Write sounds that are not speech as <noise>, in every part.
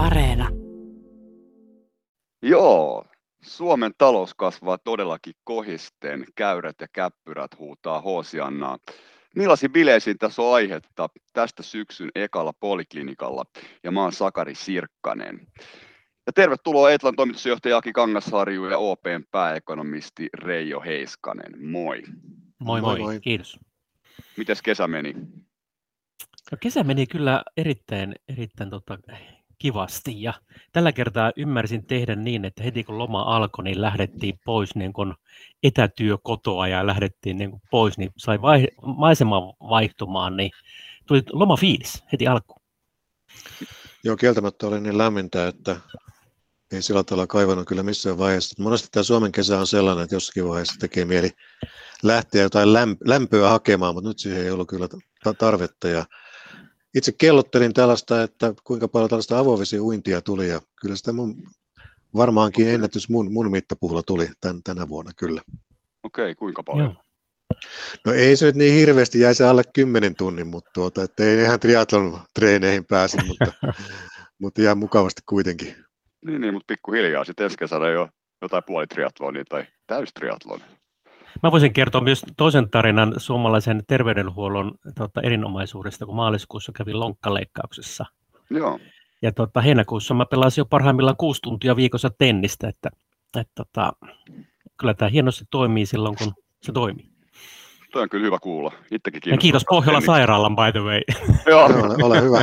Areena. Joo, Suomen talous kasvaa todellakin kohisten, käyrät ja käppyrät huutaa Hoosiannaa. Millaisiin bileisiin tässä on aihetta tästä syksyn ekalla poliklinikalla ja mä oon Sakari Sirkkanen. Ja tervetuloa Etlan toimitusjohtaja Aki Kangasharju ja OPn pääekonomisti Reijo Heiskanen. Moi. Moi moi, moi. kiitos. Mites kesä meni? No, kesä meni kyllä erittäin, erittäin tota, kivasti ja tällä kertaa ymmärsin tehdä niin, että heti kun loma alkoi, niin lähdettiin pois niin kun etätyökotoa ja lähdettiin niin kun pois, niin sai vai, maisema vaihtumaan, niin tuli loma fiilis heti alkuun. Joo, kieltämättä oli niin lämmintä, että ei sillä tavalla kaivannut kyllä missään vaiheessa. Monesti tämä Suomen kesä on sellainen, että jossakin vaiheessa tekee mieli lähteä jotain lämpöä hakemaan, mutta nyt siihen ei ollut kyllä tarvetta. Ja itse kellottelin tällaista, että kuinka paljon tällaista avovesiuintia tuli ja kyllä sitä mun, varmaankin ennätys mun, mun mittapuulla tuli tän, tänä vuonna kyllä. Okei, okay, kuinka paljon? Joo. No ei se nyt niin hirveästi, jäi se alle 10 tunnin, mutta tuota, että ei ihan triathlon treeneihin pääsi, mutta, <laughs> mutta ihan mukavasti kuitenkin. Niin, niin mutta pikkuhiljaa sitten ensi kesänä jo jotain puolitriatlonia tai täystriatlonia. Mä voisin kertoa myös toisen tarinan suomalaisen terveydenhuollon tota, erinomaisuudesta, kun maaliskuussa kävin lonkkaleikkauksessa. Joo. Ja tota, heinäkuussa mä pelasin jo parhaimmillaan kuusi tuntia viikossa tennistä, että, että tota, kyllä tämä hienosti toimii silloin, kun se toimii. Toi on kyllä hyvä kuulla. Itsekin ja kiitos Pohjola sairaalan, by the way. <laughs> Joo. ole, ole hyvä.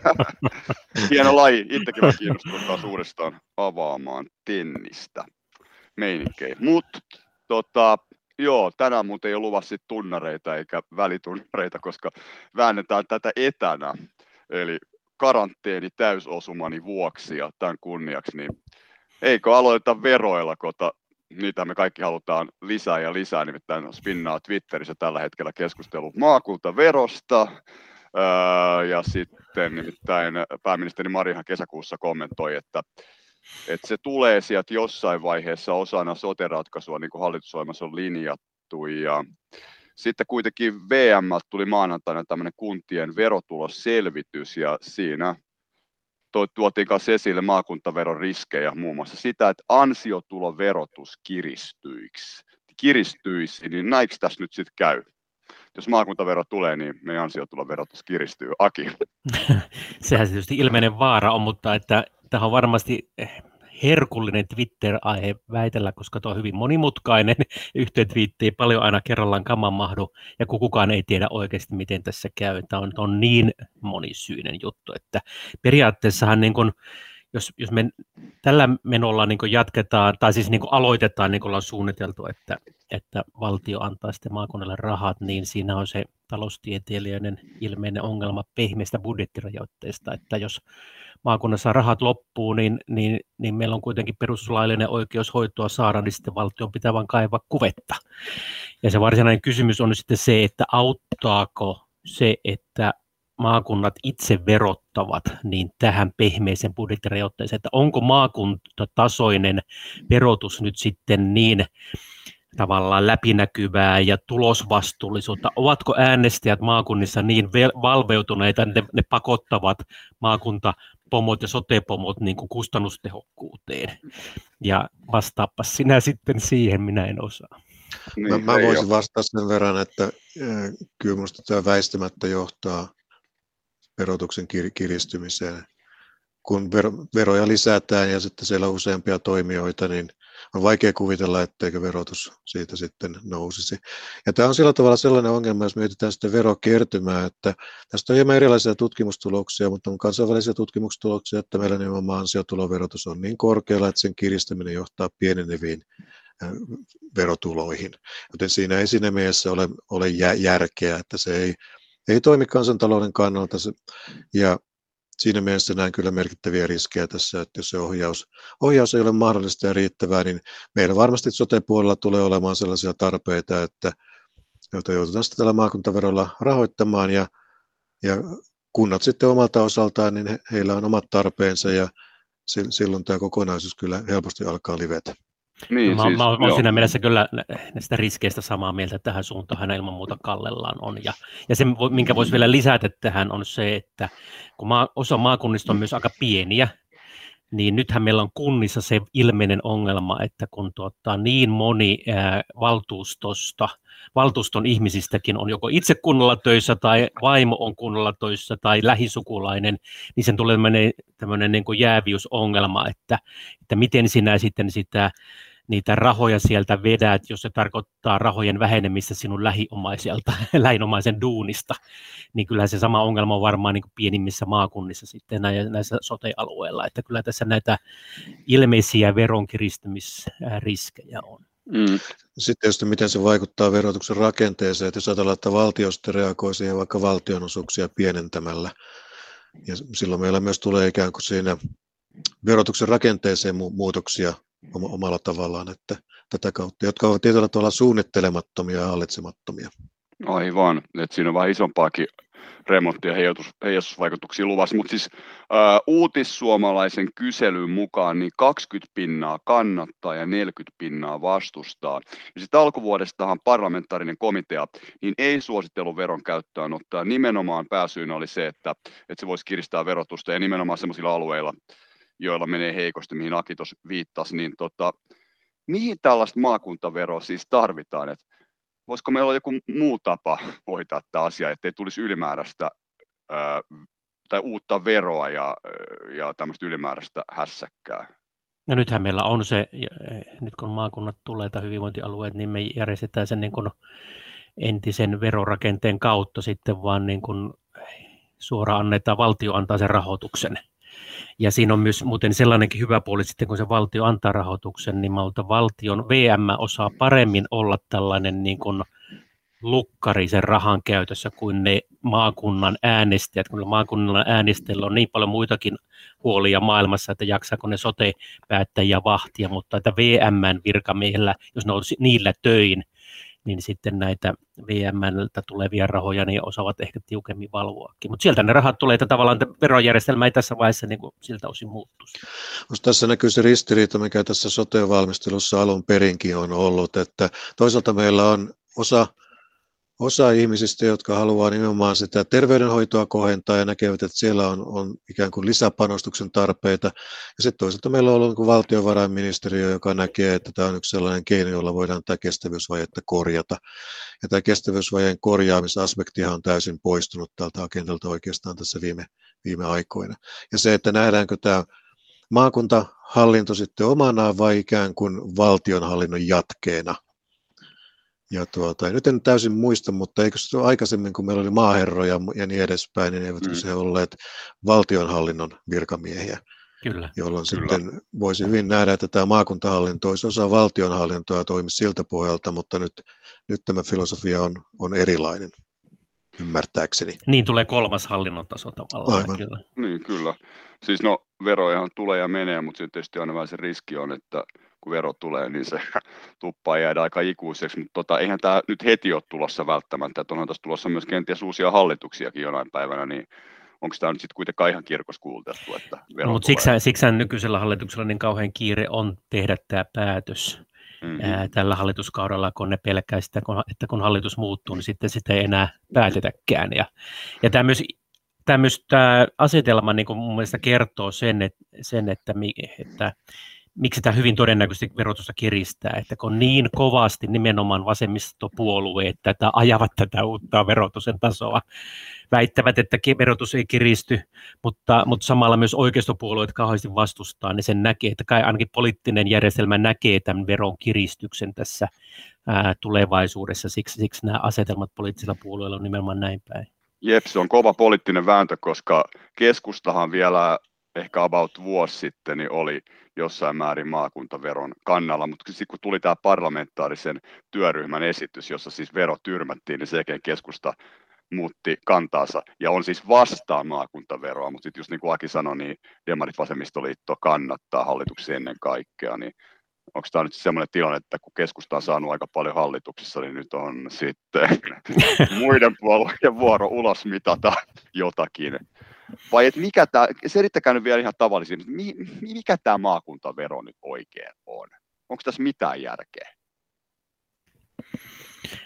<laughs> Hieno laji. Itsekin mä kiinnostun uudestaan avaamaan tennistä meininkejä. Mutta Tota, joo, tänään muuten ei ole luvassa tunnareita eikä välitunnareita, koska väännetään tätä etänä. Eli karanteeni täysosumani vuoksi ja tämän kunniaksi, niin eikö aloita veroilla, kota niitä me kaikki halutaan lisää ja lisää, nimittäin spinnaa Twitterissä tällä hetkellä keskustelu maakuntaverosta, ja sitten nimittäin pääministeri Marihan kesäkuussa kommentoi, että että se tulee sieltä jossain vaiheessa osana sote-ratkaisua, niin kuin hallitusohjelmassa on linjattu. Ja sitten kuitenkin VM tuli maanantaina tämmöinen kuntien verotuloselvitys, ja siinä tuotiin kanssa esille maakuntaveron riskejä, muun muassa sitä, että ansiotuloverotus kiristyiksi, kiristyisi, niin näikö tässä nyt sitten käy? Jos maakuntavero tulee, niin meidän ansiotuloverotus kiristyy. Aki. <laughs> Sehän tietysti ilmeinen vaara on, mutta että Tämä on varmasti herkullinen Twitter-aihe väitellä, koska tuo on hyvin monimutkainen. <laughs> Yhteen twiittiin paljon aina kerrallaan kaman mahdu, ja kun kukaan ei tiedä oikeasti, miten tässä käy. Tämä on, on niin monisyinen juttu, että periaatteessahan niin kuin, jos, jos me tällä menolla niin jatketaan, tai siis niin aloitetaan, niin kuin ollaan suunniteltu, että, että valtio antaa sitten maakunnalle rahat, niin siinä on se taloustieteilijöiden ilmeinen ongelma pehmeistä budjettirajoitteista, että jos maakunnassa rahat loppuu, niin, niin, niin meillä on kuitenkin perustuslaillinen oikeus hoitoa saada, niin sitten valtion pitää vain kaivaa kuvetta. Ja se varsinainen kysymys on sitten se, että auttaako se, että maakunnat itse verottavat niin tähän pehmeisen budjettirajoitteeseen, että onko maakuntatasoinen verotus nyt sitten niin tavallaan läpinäkyvää ja tulosvastuullisuutta. Ovatko äänestäjät maakunnissa niin valveutuneita, että ne, ne pakottavat maakuntapomot ja sotepomot niin kuin kustannustehokkuuteen? Ja vastaappa sinä sitten siihen, minä en osaa. Niin, mä, mä voisin vastata sen verran, että äh, kyllä minusta tämä väistämättä johtaa verotuksen kiristymiseen. Kun veroja lisätään ja sitten siellä on useampia toimijoita, niin on vaikea kuvitella, etteikö verotus siitä sitten nousisi. Ja tämä on sillä tavalla sellainen ongelma, jos mietitään sitten verokertymää, että tästä on hieman erilaisia tutkimustuloksia, mutta on kansainvälisiä tutkimustuloksia, että meillä nimenomaan ansiotuloverotus on niin korkealla, että sen kiristäminen johtaa pieneneviin verotuloihin. Joten siinä ei siinä mielessä ole, ole järkeä, että se ei, ei toimi kansantalouden kannalta. Ja siinä mielessä näen kyllä merkittäviä riskejä tässä, että jos se ohjaus, ohjaus ei ole mahdollista ja riittävää, niin meillä varmasti sote-puolella tulee olemaan sellaisia tarpeita, että joita joudutaan sitten tällä maakuntaverolla rahoittamaan ja, ja kunnat sitten omalta osaltaan, niin he, heillä on omat tarpeensa ja silloin tämä kokonaisuus kyllä helposti alkaa livetä. Niin, mä, siis, mä, olen siinä mielessä kyllä näistä riskeistä samaa mieltä, että tähän suuntaan ilman muuta kallellaan on. Ja, ja se, minkä voisi vielä lisätä tähän, on se, että kun maa, osa maakunnista on myös aika pieniä, niin nythän meillä on kunnissa se ilmeinen ongelma, että kun tuota, niin moni ää, valtuustosta, valtuuston ihmisistäkin on joko itse kunnolla töissä tai vaimo on kunnolla töissä tai lähisukulainen, niin sen tulee tämmöinen, tämmöinen niin jääviysongelma, että, että miten sinä sitten sitä niitä rahoja sieltä vedät, jos se tarkoittaa rahojen vähenemistä sinun lähiomaiselta, <laughs> lähinomaisen duunista, niin kyllä se sama ongelma on varmaan niin pienimmissä maakunnissa sitten näissä sote-alueilla, että kyllä tässä näitä ilmeisiä veronkiristymisriskejä on. Mm. Sitten tietysti miten se vaikuttaa verotuksen rakenteeseen, että jos ajatellaan, että valtio sitten reagoi siihen vaikka valtionosuuksia pienentämällä, ja silloin meillä myös tulee ikään kuin siinä verotuksen rakenteeseen muutoksia omalla tavallaan, että tätä kautta, jotka ovat tietyllä tavalla suunnittelemattomia ja hallitsemattomia. Aivan, että siinä on vähän isompaakin remontti- ja heijastusvaikutuksia luvassa, mutta siis ää, uutissuomalaisen kyselyn mukaan niin 20 pinnaa kannattaa ja 40 pinnaa vastustaa. Ja sitten alkuvuodestahan parlamentaarinen komitea niin ei suositellut veron käyttöön ottaa. Nimenomaan pääsyynä oli se, että, että se voisi kiristää verotusta ja nimenomaan sellaisilla alueilla, joilla menee heikosti, mihin Akitos viittasi, niin tota, mihin tällaista maakuntaveroa siis tarvitaan? Et voisiko meillä olla joku muu tapa hoitaa tämä asia, ettei tulisi ylimääräistä ää, tai uutta veroa ja, ja tämmöistä ylimääräistä hässäkkää? No nythän meillä on se, nyt kun maakunnat tulee tai hyvinvointialueet, niin me järjestetään sen niin kuin entisen verorakenteen kautta sitten vaan niin kuin suoraan annetaan, valtio antaa sen rahoituksen. Ja siinä on myös muuten sellainenkin hyvä puoli, sitten kun se valtio antaa rahoituksen, niin malta valtion VM osaa paremmin olla tällainen niin kuin lukkari sen rahan käytössä kuin ne maakunnan äänestäjät, kun maakunnan äänestäjillä on niin paljon muitakin huolia maailmassa, että jaksaako ne sote-päättäjiä vahtia, mutta että VMn virkamiehillä, jos ne on niillä töin, niin sitten näitä VMltä tulevia rahoja niin osaavat ehkä tiukemmin valvoakin. Mutta sieltä ne rahat tulee, että tavallaan verojärjestelmä ei tässä vaiheessa niin kuin siltä osin muuttuisi. Tässä näkyy se ristiriita, mikä tässä sote-valmistelussa alun perinkin on ollut, että toisaalta meillä on osa osa ihmisistä, jotka haluaa nimenomaan sitä terveydenhoitoa kohentaa ja näkevät, että siellä on, on ikään kuin lisäpanostuksen tarpeita. Ja sitten toisaalta meillä on ollut niin valtiovarainministeriö, joka näkee, että tämä on yksi sellainen keino, jolla voidaan tätä kestävyysvajetta korjata. Ja tämä kestävyysvajeen korjaamisaspektihan on täysin poistunut tältä agendalta oikeastaan tässä viime, viime aikoina. Ja se, että nähdäänkö tämä maakuntahallinto sitten omanaan vai ikään kuin valtionhallinnon jatkeena – ja tuota, nyt en täysin muista, mutta eikö se aikaisemmin, kun meillä oli maaherroja ja niin edespäin, niin eivätkö mm. se olleet valtionhallinnon virkamiehiä? Kyllä. Jolloin Kyllä. sitten voisi hyvin nähdä, että tämä maakuntahallinto olisi osa valtionhallintoa ja toimisi siltä pohjalta, mutta nyt, nyt tämä filosofia on, on erilainen, ymmärtääkseni. Niin tulee kolmas hallinnon taso tavallaan. Aivan. Kyllä. Niin, kyllä. Siis no, verojahan tulee ja menee, mutta sitten tietysti aina vähän se riski on, että kun vero tulee, niin se <laughs> tuppaa jäädä aika ikuiseksi, mutta tota, eihän tämä nyt heti ole tulossa välttämättä, että onhan tässä tulossa myös kenties uusia hallituksiakin jonain päivänä, niin onko tämä nyt sitten kuitenkaan ihan kirkos kuultettu, että vero no, mutta siksi, siksi nykyisellä hallituksella niin kauhean kiire on tehdä tämä päätös mm-hmm. ää, tällä hallituskaudella, kun ne pelkää sitä, kun, että kun hallitus muuttuu, niin sitten sitä ei enää päätetäkään. Ja, ja tämä myös tämä, myös, tämä asetelma niin kuin mun mielestä kertoo sen, että, sen, että, että miksi tämä hyvin todennäköisesti verotusta kiristää, että kun niin kovasti nimenomaan vasemmistopuolueet tätä ajavat tätä uutta verotuksen tasoa, väittävät, että verotus ei kiristy, mutta, mutta samalla myös oikeistopuolueet kauheasti vastustaa, niin sen näkee, että kai ainakin poliittinen järjestelmä näkee tämän veron kiristyksen tässä ää, tulevaisuudessa, siksi, siksi nämä asetelmat poliittisilla puolueilla on nimenomaan näin päin. Jep, se on kova poliittinen vääntö, koska keskustahan vielä ehkä about vuosi sitten niin oli jossain määrin maakuntaveron kannalla, mutta sitten kun tuli tämä parlamentaarisen työryhmän esitys, jossa siis vero tyrmättiin, niin sekin keskusta muutti kantaansa ja on siis vastaan maakuntaveroa, mutta sitten just niin kuin Aki sanoi, niin Demarit Vasemmistoliitto kannattaa hallituksen ennen kaikkea, niin onko tämä nyt semmoinen tilanne, että kun keskusta on saanut aika paljon hallituksissa, niin nyt on sitten <laughs> muiden puolueiden vuoro ulos mitata jotakin. Vai et mikä tämä, selittäkää nyt vielä ihan tavallisin, mikä tämä maakuntavero nyt oikein on? onko tässä mitään järkeä?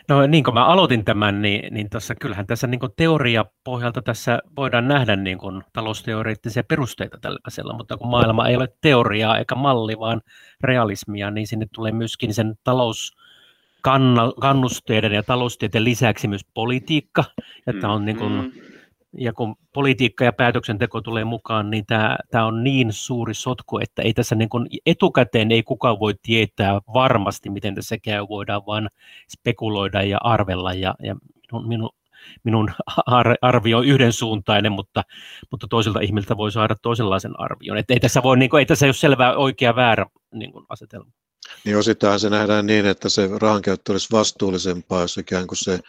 No niin kuin mä aloitin tämän, niin, niin tossa, kyllähän tässä niin kuin teoriapohjalta tässä voidaan nähdä niin kuin talousteoreettisia perusteita tällaisella, mutta kun maailma ei ole teoriaa eikä malli, vaan realismia, niin sinne tulee myöskin sen talouskannusteiden ja taloustieteen lisäksi myös politiikka, että on niin kuin, mm-hmm ja kun politiikka ja päätöksenteko tulee mukaan, niin tämä, tämä on niin suuri sotku, että ei tässä niin kuin etukäteen ei kukaan voi tietää varmasti, miten tässä käy, voidaan vain spekuloida ja arvella, ja, ja minun, minun, minun arvio on yhdensuuntainen, mutta, mutta toisilta ihmiltä voi saada toisenlaisen arvion. Että ei tässä, voi, niin kuin, ei tässä ole selvää oikea väärä niin kuin asetelma. Niin osittain se nähdään niin, että se rahankäyttö olisi vastuullisempaa, jos ikään kuin se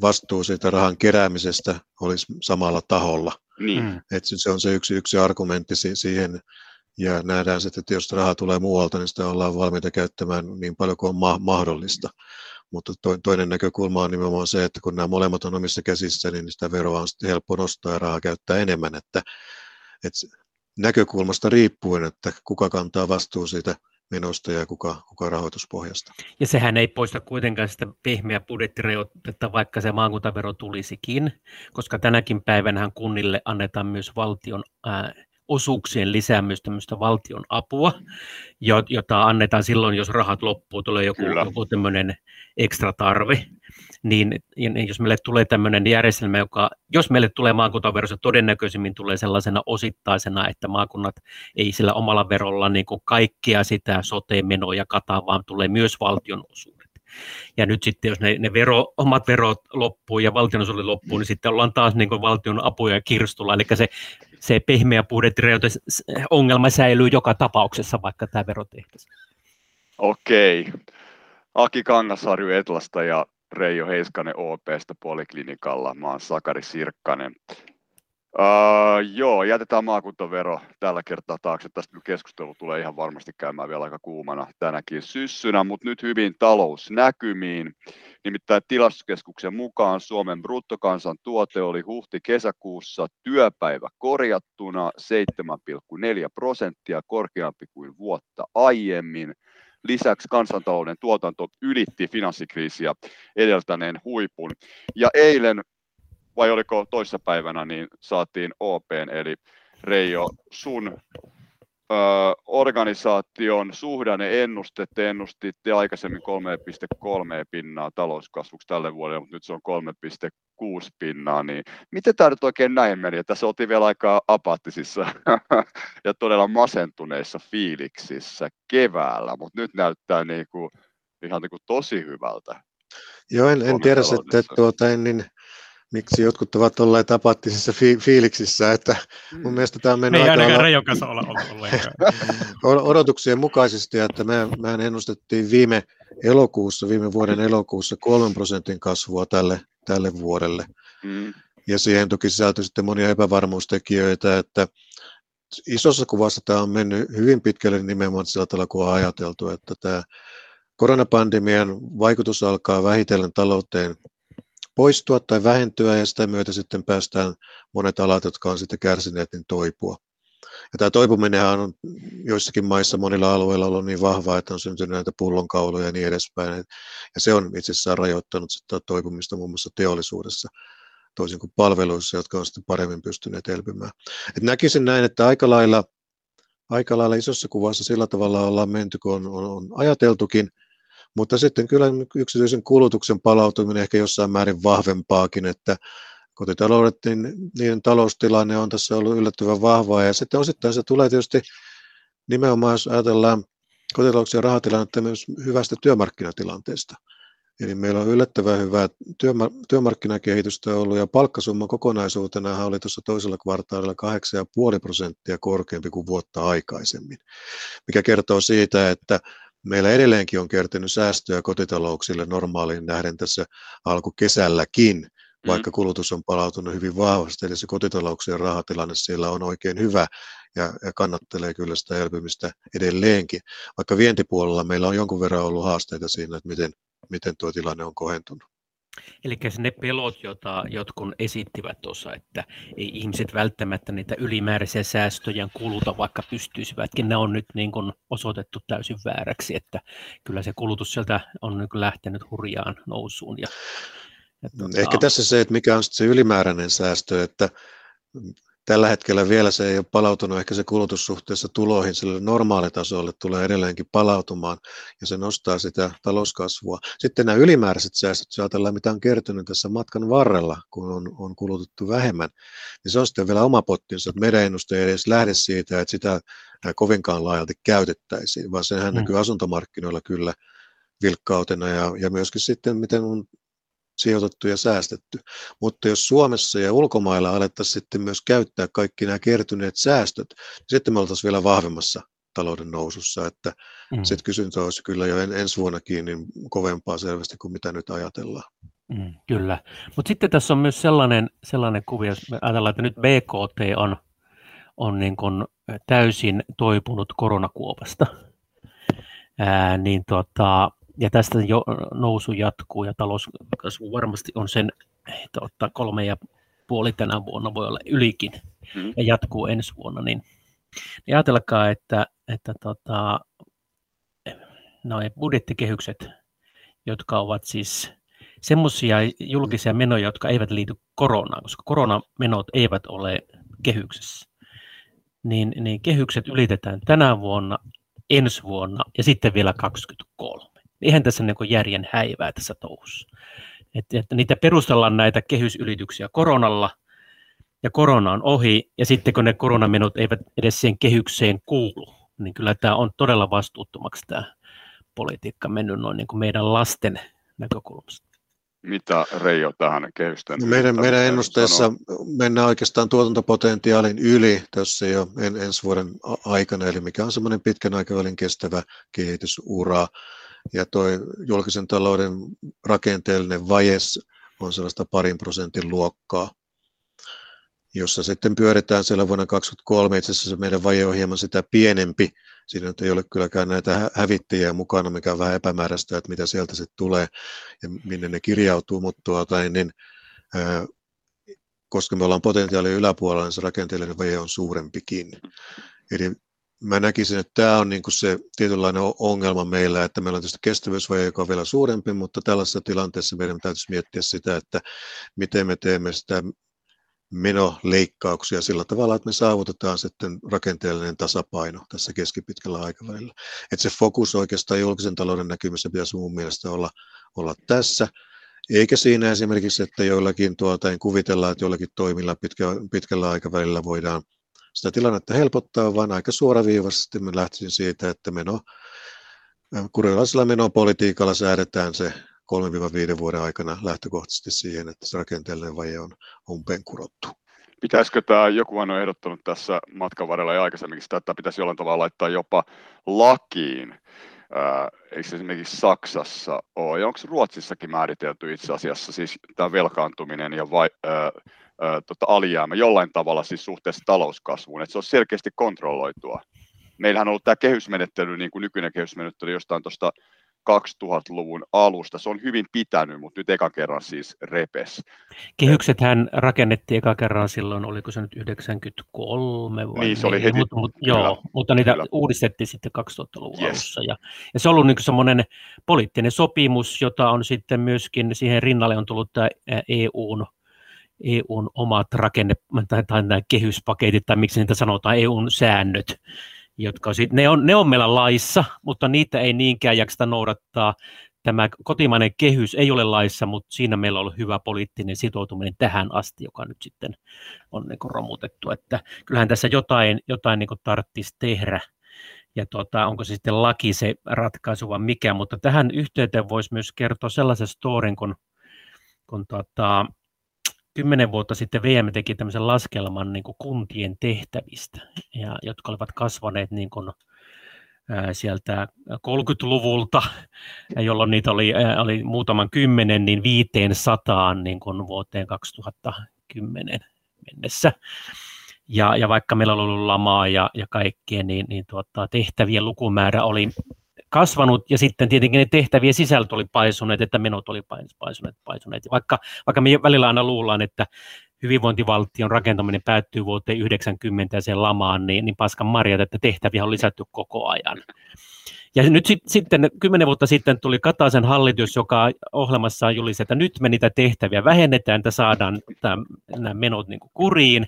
vastuu siitä rahan keräämisestä olisi samalla taholla. Niin. Mm. Että se on se yksi, yksi argumentti siihen, ja nähdään sitten, että jos raha tulee muualta, niin sitä ollaan valmiita käyttämään niin paljon kuin on ma- mahdollista. Mutta toinen näkökulma on nimenomaan se, että kun nämä molemmat on omissa käsissä, niin sitä veroa on sitten helppo nostaa ja rahaa käyttää enemmän. Että, että näkökulmasta riippuen, että kuka kantaa vastuu siitä menosta ja kuka, kuka rahoituspohjasta. Ja sehän ei poista kuitenkaan sitä pehmeä budjettirajoitetta, vaikka se maakuntavero tulisikin, koska tänäkin päivänä kunnille annetaan myös valtion ää, osuuksien lisäämys tämmöistä valtion apua, jota annetaan silloin, jos rahat loppuu, tulee joku, joku tämmöinen ekstra tarve. Niin, niin jos meille tulee tämmöinen järjestelmä, joka, jos meille tulee maakuntavero, se todennäköisimmin tulee sellaisena osittaisena, että maakunnat ei sillä omalla verolla niin kuin kaikkia sitä sote-menoja kata, vaan tulee myös valtion osuus. Ja nyt sitten, jos ne, ne vero, omat verot loppuu ja valtionosuudet loppuu, niin sitten ollaan taas niin valtion apuja ja kirstulla. Eli se, se pehmeä budjettirajoite ongelma säilyy joka tapauksessa, vaikka tämä vero tehtäisiin. Okei. Aki Kangasarju Etlasta ja Reijo Heiskanen OPsta Poliklinikalla. Mä oon Sakari Sirkkanen. Uh, joo, jätetään maakuntavero tällä kertaa taakse. Tästä keskustelu tulee ihan varmasti käymään vielä aika kuumana tänäkin syssynä, mutta nyt hyvin talousnäkymiin. Nimittäin tilastokeskuksen mukaan Suomen bruttokansantuote oli huhti-kesäkuussa työpäivä korjattuna 7,4 prosenttia korkeampi kuin vuotta aiemmin. Lisäksi kansantalouden tuotanto ylitti finanssikriisiä edeltäneen huipun. Ja eilen vai oliko toissapäivänä, niin saatiin OPn, eli Reijo, sun organisaation suhdanne-ennuste, te ennustitte aikaisemmin 3,3 pinnaa talouskasvuksi tälle vuodelle, mutta nyt se on 3,6 pinnaa, niin miten tämä nyt oikein näin meni? Tässä oltiin vielä aika apaattisissa <laughs> ja todella masentuneissa fiiliksissä keväällä, mutta nyt näyttää niin kuin, ihan niin kuin tosi hyvältä. Joo, en, en tiedä, että tuota, en, niin miksi jotkut ovat olleet apattisissa fi- fiiliksissä, että mun mm. mielestä tämä on mennyt Ei ainakaan olla olla <laughs> odotuksien mukaisesti, että me, mehän ennustettiin viime elokuussa, viime vuoden elokuussa kolmen prosentin kasvua tälle, tälle vuodelle. Mm. Ja siihen toki sisältyi sitten monia epävarmuustekijöitä, että isossa kuvassa tämä on mennyt hyvin pitkälle nimenomaan sillä tavalla, kuin on ajateltu, että tämä koronapandemian vaikutus alkaa vähitellen talouteen poistua tai vähentyä ja sitä myötä sitten päästään monet alat, jotka on sitten kärsineet, niin toipua. Ja tämä toipuminen on joissakin maissa monilla alueilla ollut niin vahvaa, että on syntynyt näitä pullonkauloja ja niin edespäin. Ja se on itse asiassa rajoittanut sitä toipumista muun muassa teollisuudessa, toisin kuin palveluissa, jotka on sitten paremmin pystyneet elpymään. Et näkisin näin, että aika lailla, aika lailla isossa kuvassa sillä tavalla ollaan menty, kun on, on, on ajateltukin – mutta sitten kyllä yksityisen kulutuksen palautuminen ehkä jossain määrin vahvempaakin, että kotitaloudet, niin niiden taloustilanne on tässä ollut yllättävän vahvaa. Ja sitten osittain se tulee tietysti nimenomaan, jos ajatellaan kotitalouksien rahatilannetta myös hyvästä työmarkkinatilanteesta. Eli meillä on yllättävän hyvää työmarkkinakehitystä ollut ja palkkasumma kokonaisuutena oli tuossa toisella kvartaalilla 8,5 prosenttia korkeampi kuin vuotta aikaisemmin, mikä kertoo siitä, että meillä edelleenkin on kertynyt säästöjä kotitalouksille normaaliin nähden tässä alkukesälläkin, mm. vaikka kulutus on palautunut hyvin vahvasti, eli se kotitalouksien rahatilanne siellä on oikein hyvä ja, ja kannattelee kyllä sitä elpymistä edelleenkin. Vaikka vientipuolella meillä on jonkun verran ollut haasteita siinä, että miten, miten tuo tilanne on kohentunut. Eli ne pelot, joita jotkut esittivät tuossa, että ei ihmiset välttämättä niitä ylimääräisiä säästöjä kuluta, vaikka pystyisivätkin, ne on nyt niin kuin osoitettu täysin vääräksi, että kyllä se kulutus sieltä on niin lähtenyt hurjaan nousuun. Ja, ja tuota... Ehkä tässä se, että mikä on se ylimääräinen säästö, että tällä hetkellä vielä se ei ole palautunut ehkä se kulutussuhteessa tuloihin sille normaalitasolle tulee edelleenkin palautumaan ja se nostaa sitä talouskasvua. Sitten nämä ylimääräiset säästöt, jos ajatellaan mitä on kertynyt tässä matkan varrella, kun on, on kulutettu vähemmän, niin se on sitten vielä oma pottinsa, että meidän ennuste ei edes lähde siitä, että sitä kovinkaan laajalti käytettäisiin, vaan sehän mm. näkyy asuntomarkkinoilla kyllä vilkkautena ja, ja myöskin sitten miten on sijoitettu ja säästetty. Mutta jos Suomessa ja ulkomailla alettaisiin sitten myös käyttää kaikki nämä kertyneet säästöt, niin sitten me oltaisiin vielä vahvemmassa talouden nousussa, että mm. sitten kysyntä olisi kyllä jo en, ensi vuonnakin niin kovempaa selvästi kuin mitä nyt ajatellaan. Mm, kyllä, mutta sitten tässä on myös sellainen, sellainen kuvio, jos me ajatellaan, että nyt BKT on, on niin kuin täysin toipunut koronakuopasta, ää, niin tota, ja tästä jo nousu jatkuu ja talouskasvu varmasti on sen totta, kolme ja puoli tänä vuonna, voi olla ylikin mm. ja jatkuu ensi vuonna, niin, niin ajatelkaa, että, että tota, noin budjettikehykset, jotka ovat siis semmoisia julkisia menoja, jotka eivät liity koronaan, koska koronamenot eivät ole kehyksessä, niin, niin kehykset ylitetään tänä vuonna, ensi vuonna ja sitten vielä 2023 eihän tässä niin järjen häivää tässä touhussa. Että, että niitä perustellaan näitä kehysylityksiä koronalla, ja korona on ohi, ja sitten kun ne koronamenot eivät edes siihen kehykseen kuulu, niin kyllä tämä on todella vastuuttomaksi tämä politiikka mennyt noin niin kuin meidän lasten näkökulmasta. Mitä Reijo tähän kehysten? No meidän, meidän ennusteessa sanoo? mennään oikeastaan tuotantopotentiaalin yli tässä jo en, ensi vuoden aikana, eli mikä on semmoinen pitkän aikavälin kestävä kehitysura. Ja tuo julkisen talouden rakenteellinen vaje on sellaista parin prosentin luokkaa, jossa sitten pyöritään siellä vuonna 2023. Itse asiassa meidän vaje on hieman sitä pienempi. Siinä ei ole kylläkään näitä hävittäjiä mukana, mikä on vähän epämääräistä, että mitä sieltä sitten tulee ja minne ne kirjautuu, mutta tuota, niin, niin koska me ollaan potentiaalin yläpuolella, niin se rakenteellinen vaje on suurempikin. Eli mä näkisin, että tämä on niin kuin se tietynlainen ongelma meillä, että meillä on tietysti kestävyysvaje, joka on vielä suurempi, mutta tällaisessa tilanteessa meidän täytyisi miettiä sitä, että miten me teemme sitä menoleikkauksia sillä tavalla, että me saavutetaan sitten rakenteellinen tasapaino tässä keskipitkällä aikavälillä. Että se fokus oikeastaan julkisen talouden näkymissä pitäisi mun mielestä olla, olla tässä, eikä siinä esimerkiksi, että joillakin tuota, kuvitellaan, että joillakin toimilla pitkä, pitkällä aikavälillä voidaan – sitä tilannetta helpottaa, vaan aika suoraviivaisesti me lähtisin siitä, että meno, kurilaisella menopolitiikalla säädetään se 3-5 vuoden aikana lähtökohtaisesti siihen, että se rakenteellinen vaje on umpeen kurottu. Pitäisikö tämä, joku on ehdottanut tässä matkan varrella ja aikaisemminkin sitä, että pitäisi jollain tavalla laittaa jopa lakiin, eikö esimerkiksi Saksassa ole, ja onko Ruotsissakin määritelty itse asiassa siis tämä velkaantuminen ja vai, ää, tota, alijäämä jollain tavalla siis suhteessa talouskasvuun, että se on selkeästi kontrolloitua. Meillähän on ollut tämä kehysmenettely, niin kuin nykyinen kehysmenettely jostain tuosta 2000-luvun alusta. Se on hyvin pitänyt, mutta nyt eka kerran siis repes. Kehykset hän rakennettiin eka kerran silloin, oliko se nyt 93 vai? Niin, se oli heti. Mutta, mutta, joo, mutta niitä kyllä. uudistettiin sitten 2000-luvun yes. alussa. Ja, ja se on ollut niin semmoinen poliittinen sopimus, jota on sitten myöskin, siihen rinnalle on tullut tämä EUn EUn omat rakenne- tai, tai nämä kehyspaketit, tai miksi niitä sanotaan, EUn säännöt, jotka sit, ne, on, ne on meillä laissa, mutta niitä ei niinkään jakseta noudattaa. Tämä kotimainen kehys ei ole laissa, mutta siinä meillä on ollut hyvä poliittinen sitoutuminen tähän asti, joka nyt sitten on niin romutettu. Että kyllähän tässä jotain, jotain niin tarvitsisi tehdä, ja tuota, onko se sitten laki se ratkaisu vai mikä, mutta tähän yhteyteen voisi myös kertoa sellaisen storin, kun, kun tuota, kymmenen vuotta sitten VM teki tämmöisen laskelman niin kuin kuntien tehtävistä, ja, jotka olivat kasvaneet niin kuin, ää, sieltä 30-luvulta, ja jolloin niitä oli, ää, oli muutaman kymmenen, niin viiteen sataan niin kuin vuoteen 2010 mennessä. Ja, ja vaikka meillä oli ollut lamaa ja, ja kaikkea, niin, niin tuota, tehtävien lukumäärä oli kasvanut ja sitten tietenkin ne tehtävien sisältö oli paisuneet, että menot oli paisuneet, paisuneet. Vaikka, vaikka me välillä aina luullaan, että hyvinvointivaltion rakentaminen päättyy vuoteen 90 ja sen lamaan, niin, niin paskan marjat, että tehtäviä on lisätty koko ajan. Ja nyt sit, sitten kymmenen vuotta sitten tuli Kataisen hallitus, joka ohjelmassaan julisi, että nyt me niitä tehtäviä vähennetään, että saadaan nämä menot niin kuriin.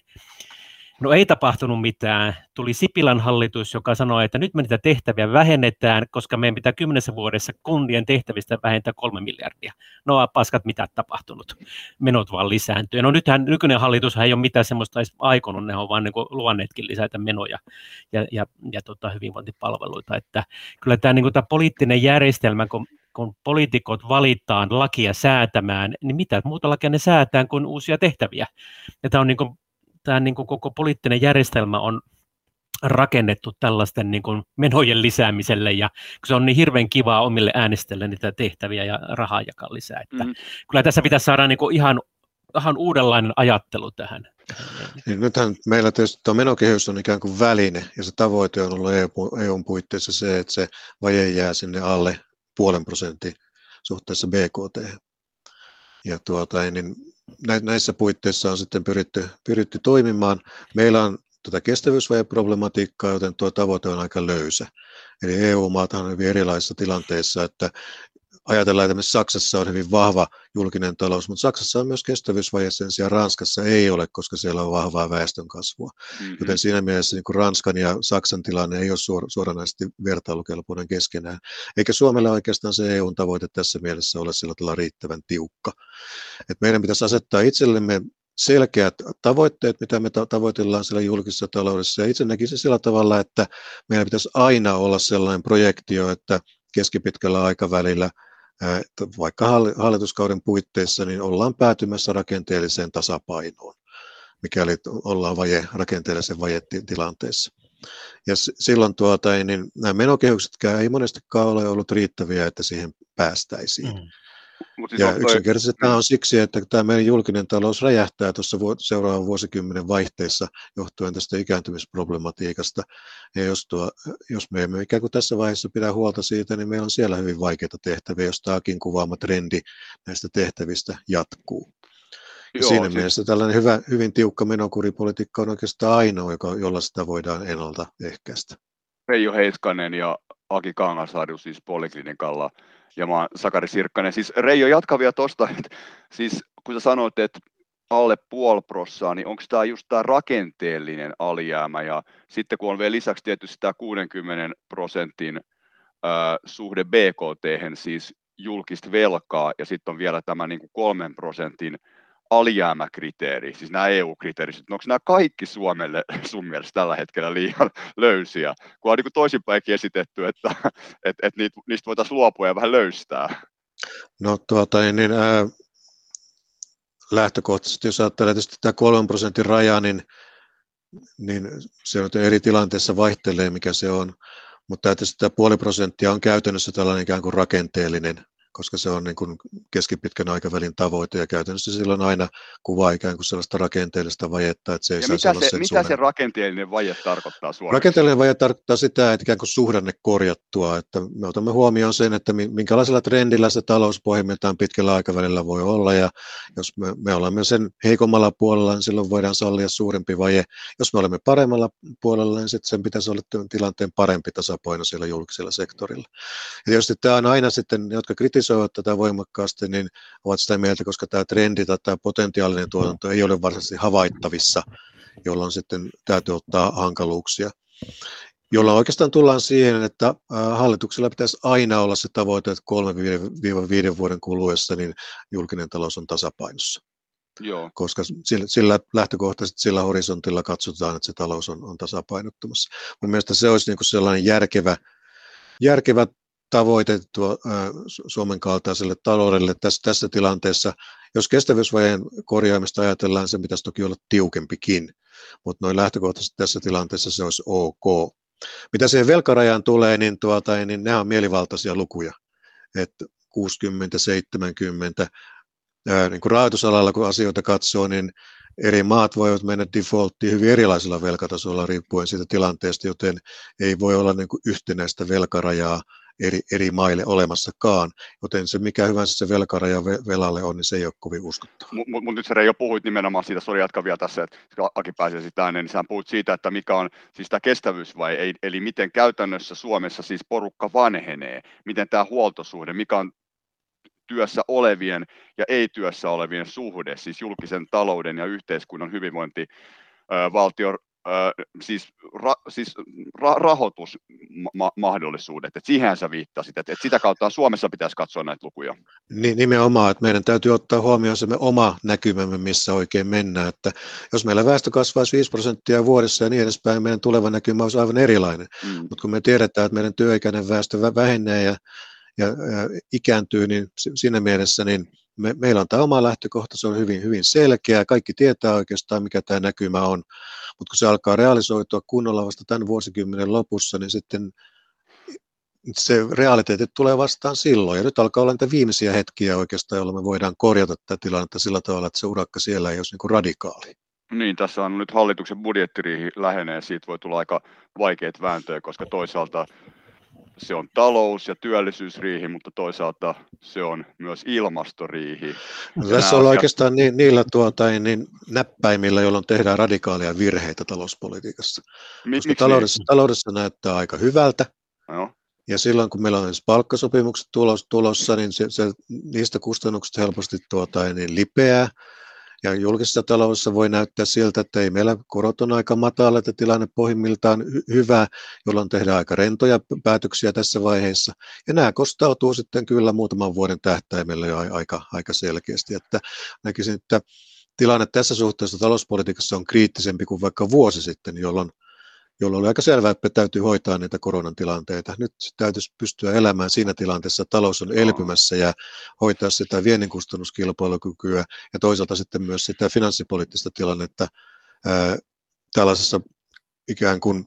No ei tapahtunut mitään. Tuli Sipilän hallitus, joka sanoi, että nyt me niitä tehtäviä vähennetään, koska meidän pitää kymmenessä vuodessa kundien tehtävistä vähentää kolme miljardia. No paskat, mitä tapahtunut? Menot vaan lisääntyy. No nythän nykyinen hallitus ei ole mitään semmoista edes aikonut, ne on vaan niin luonneetkin lisätä menoja ja, ja, ja tota hyvinvointipalveluita. Että kyllä tämä, niin tämä poliittinen järjestelmä, kun kun poliitikot valitaan lakia säätämään, niin mitä muuta lakia ne säätää kuin uusia tehtäviä. Ja tämä on niin kuin tämä niin kuin koko poliittinen järjestelmä on rakennettu tällaisten niin kuin menojen lisäämiselle ja se on niin hirveän kivaa omille äänestäjille niitä tehtäviä ja rahaa jakaa lisää. Että mm. Kyllä tässä pitäisi saada niin kuin ihan, ihan uudenlainen ajattelu tähän. Niin nythän meillä tietysti tuo menokehys on ikään kuin väline ja se tavoite on ollut EUn puitteissa se, että se vaje jää sinne alle puolen prosentin suhteessa BKT. Ja tuota, niin näissä puitteissa on sitten pyritty, pyritty toimimaan. Meillä on tätä kestävyysvajeproblematiikkaa, joten tuo tavoite on aika löysä. Eli EU-maat on hyvin erilaisissa tilanteissa, että ajatellaan, että Saksassa on hyvin vahva julkinen talous, mutta Saksassa on myös kestävyysvaje sen sijaan Ranskassa ei ole, koska siellä on vahvaa väestönkasvua. Mm-hmm. Joten siinä mielessä niin kuin Ranskan ja Saksan tilanne ei ole suor- suoranaisesti vertailukelpoinen keskenään. Eikä Suomella oikeastaan se eu tavoite tässä mielessä ole sillä tavalla riittävän tiukka. Et meidän pitäisi asettaa itsellemme selkeät tavoitteet, mitä me tavoitellaan siellä julkisessa taloudessa. Ja itse näkisin sillä tavalla, että meidän pitäisi aina olla sellainen projektio, että keskipitkällä aikavälillä – vaikka hallituskauden puitteissa, niin ollaan päätymässä rakenteelliseen tasapainoon, mikäli ollaan vaje, rakenteellisen vajetilanteessa. Ja silloin tuota, niin nämä menokehyksetkään ei monestikaan ole ollut riittäviä, että siihen päästäisiin. Mm. Mut siis ja toi... yksinkertaisesti tämä on siksi, että tämä meidän julkinen talous räjähtää tuossa seuraavan vuosikymmenen vaihteessa johtuen tästä ikääntymisproblematiikasta. Ja jos, tuo, jos me emme ikään kuin tässä vaiheessa pidä huolta siitä, niin meillä on siellä hyvin vaikeita tehtäviä, jos tämäkin kuvaama trendi näistä tehtävistä jatkuu. Ja Joo, siinä siis... mielessä tällainen hyvä, hyvin tiukka menokuripolitiikka on oikeastaan ainoa, joka, jolla sitä voidaan ennaltaehkäistä. Reijo Heiskanen ja Aki Kangasharju siis Poliklinikalla ja mä oon Sakari Sirkkanen. Siis Reijo, jatka vielä <laughs> että siis kun sä sanoit, että alle puoli prossaa, niin onko tämä just tämä rakenteellinen alijäämä ja sitten kun on vielä lisäksi tietysti tämä 60 prosentin äh, suhde BKT, siis julkista velkaa ja sitten on vielä tämä niin kolmen prosentin alijäämäkriteeri, siis nämä EU-kriteerit, onko nämä kaikki Suomelle <laughs> sun mielestä tällä hetkellä liian <laughs> löysiä, kun on niin toisinpäinkin esitetty, että <laughs> et, et niistä voitaisiin luopua ja vähän löystää? No tuota, niin, niin ää, lähtökohtaisesti, jos ajattelee tietysti tämä kolmen prosentin raja, niin, niin se on eri tilanteessa vaihtelee, mikä se on, mutta tietysti tämä puoli prosenttia on käytännössä tällainen ikään kuin rakenteellinen koska se on niin kuin keskipitkän aikavälin tavoite ja käytännössä silloin aina kuvaa ikään kuin sellaista rakenteellista vajetta, että se ei ja mitä olla se, mitä se rakenteellinen vaje tarkoittaa suomeksi? Rakenteellinen vaje tarkoittaa sitä, että ikään kuin suhdanne korjattua, että me otamme huomioon sen, että minkälaisella trendillä se talous pohjimmiltaan pitkällä aikavälillä voi olla ja jos me, me olemme sen heikommalla puolella, niin silloin voidaan sallia suurempi vaje. Jos me olemme paremmalla puolella, niin sitten sen pitäisi olla tilanteen parempi tasapaino siellä julkisella sektorilla. Ja tietysti tämä on aina sitten, jotka kritisoivat kritisoivat tätä voimakkaasti, niin ovat sitä mieltä, koska tämä trendi tai tämä potentiaalinen tuotanto ei ole varsinaisesti havaittavissa, jolloin sitten täytyy ottaa hankaluuksia. Jolla oikeastaan tullaan siihen, että hallituksella pitäisi aina olla se tavoite, että 3-5 vuoden kuluessa niin julkinen talous on tasapainossa. Joo. Koska sillä, sillä lähtökohtaisesti sillä horisontilla katsotaan, että se talous on, on tasapainottumassa. Mun mielestä se olisi niin sellainen järkevä, järkevä tavoite tuo, Suomen kaltaiselle taloudelle tässä, tässä tilanteessa. Jos kestävyysvajeen korjaamista ajatellaan, se pitäisi toki olla tiukempikin, mutta noin lähtökohtaisesti tässä tilanteessa se olisi ok. Mitä siihen velkarajaan tulee, niin, tuota, niin nämä on mielivaltaisia lukuja. että 60, 70, ää, niin kuin rahoitusalalla kun asioita katsoo, niin eri maat voivat mennä defaulttiin hyvin erilaisilla velkatasoilla riippuen siitä tilanteesta, joten ei voi olla niin kuin yhtenäistä velkarajaa eri, eri maille olemassakaan. Joten se mikä hyvänsä se velkaraja velalle on, niin se ei ole kovin uskottava. Mutta mut, mut nyt sä jo puhuit nimenomaan siitä, sori jatka vielä tässä, että Aki pääsee sitä ääneen, niin sä puhuit siitä, että mikä on siis tämä kestävyys vai ei, eli miten käytännössä Suomessa siis porukka vanhenee, miten tämä huoltosuhde, mikä on työssä olevien ja ei-työssä olevien suhde, siis julkisen talouden ja yhteiskunnan hyvinvointi, valtion siis, ra, siis ra, rahoitusmahdollisuudet, että siihen sä viittasit, että, että sitä kautta Suomessa pitäisi katsoa näitä lukuja. Niin, nimenomaan, että meidän täytyy ottaa huomioon se oma näkymämme, missä oikein mennään, että jos meillä väestö kasvaisi 5 prosenttia vuodessa ja niin edespäin, meidän tuleva näkymä olisi aivan erilainen, mm. mutta kun me tiedetään, että meidän työikäinen väestö vähenee ja ja, ja ikääntyy, niin siinä mielessä niin me, meillä on tämä oma lähtökohta, se on hyvin, hyvin selkeä, kaikki tietää oikeastaan, mikä tämä näkymä on, mutta kun se alkaa realisoitua kunnolla vasta tämän vuosikymmenen lopussa, niin sitten se realiteetit tulee vastaan silloin. Ja nyt alkaa olla niitä viimeisiä hetkiä oikeastaan, jolloin me voidaan korjata tätä tilannetta sillä tavalla, että se urakka siellä ei olisi niin kuin radikaali. Niin, tässä on nyt hallituksen budjettiriihi lähenee, siitä voi tulla aika vaikeat vääntöjä, koska toisaalta se on talous- ja työllisyysriihi, mutta toisaalta se on myös ilmastoriihi. No, tässä on oikeastaan ni, niillä tuota, niin näppäimillä, jolloin tehdään radikaalia virheitä talouspolitiikassa. Mi- Koska taloudessa, taloudessa näyttää aika hyvältä, no. ja silloin kun meillä on edes palkkasopimukset tulossa, niin se, se, niistä kustannukset helposti tuota, niin lipeää, ja julkisessa taloudessa voi näyttää siltä, että ei meillä korot on aika matala, että tilanne pohjimmiltaan hy- hyvä, jolloin tehdään aika rentoja päätöksiä tässä vaiheessa. Ja nämä kostautuu sitten kyllä muutaman vuoden tähtäimellä jo aika, aika selkeästi. Että näkisin, että tilanne tässä suhteessa talouspolitiikassa on kriittisempi kuin vaikka vuosi sitten, jolloin jolloin oli aika selvää, että täytyy hoitaa näitä koronan tilanteita. Nyt täytyisi pystyä elämään siinä tilanteessa, että talous on elpymässä ja hoitaa sitä viennin kustannuskilpailukykyä ja toisaalta sitten myös sitä finanssipoliittista tilannetta ää, tällaisessa ikään kuin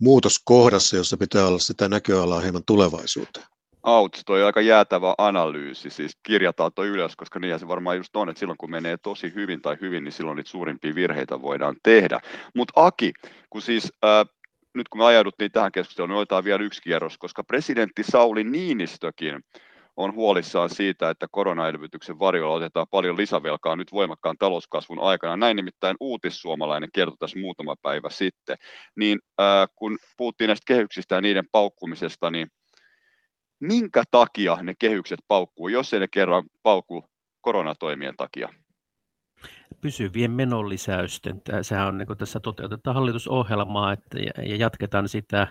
muutoskohdassa, jossa pitää olla sitä näköalaa hieman tulevaisuuteen. Out, toi aika jäätävä analyysi, siis kirjataan toi ylös, koska niin se varmaan just on, että silloin kun menee tosi hyvin tai hyvin, niin silloin niitä suurimpia virheitä voidaan tehdä. Mutta Aki, kun siis äh, nyt kun me ajauduttiin tähän keskusteluun, niin otetaan vielä yksi kierros, koska presidentti Sauli Niinistökin on huolissaan siitä, että koronaelvytyksen varjolla otetaan paljon lisävelkaa nyt voimakkaan talouskasvun aikana. Näin nimittäin uutissuomalainen kertoi tässä muutama päivä sitten. Niin äh, kun puhuttiin näistä kehyksistä ja niiden paukkumisesta, niin minkä takia ne kehykset paukkuu, jos ei ne kerran paukku koronatoimien takia? Pysyvien menonlisäysten. Sehän on, niin kuin tässä toteutetaan hallitusohjelmaa että, ja jatketaan sitä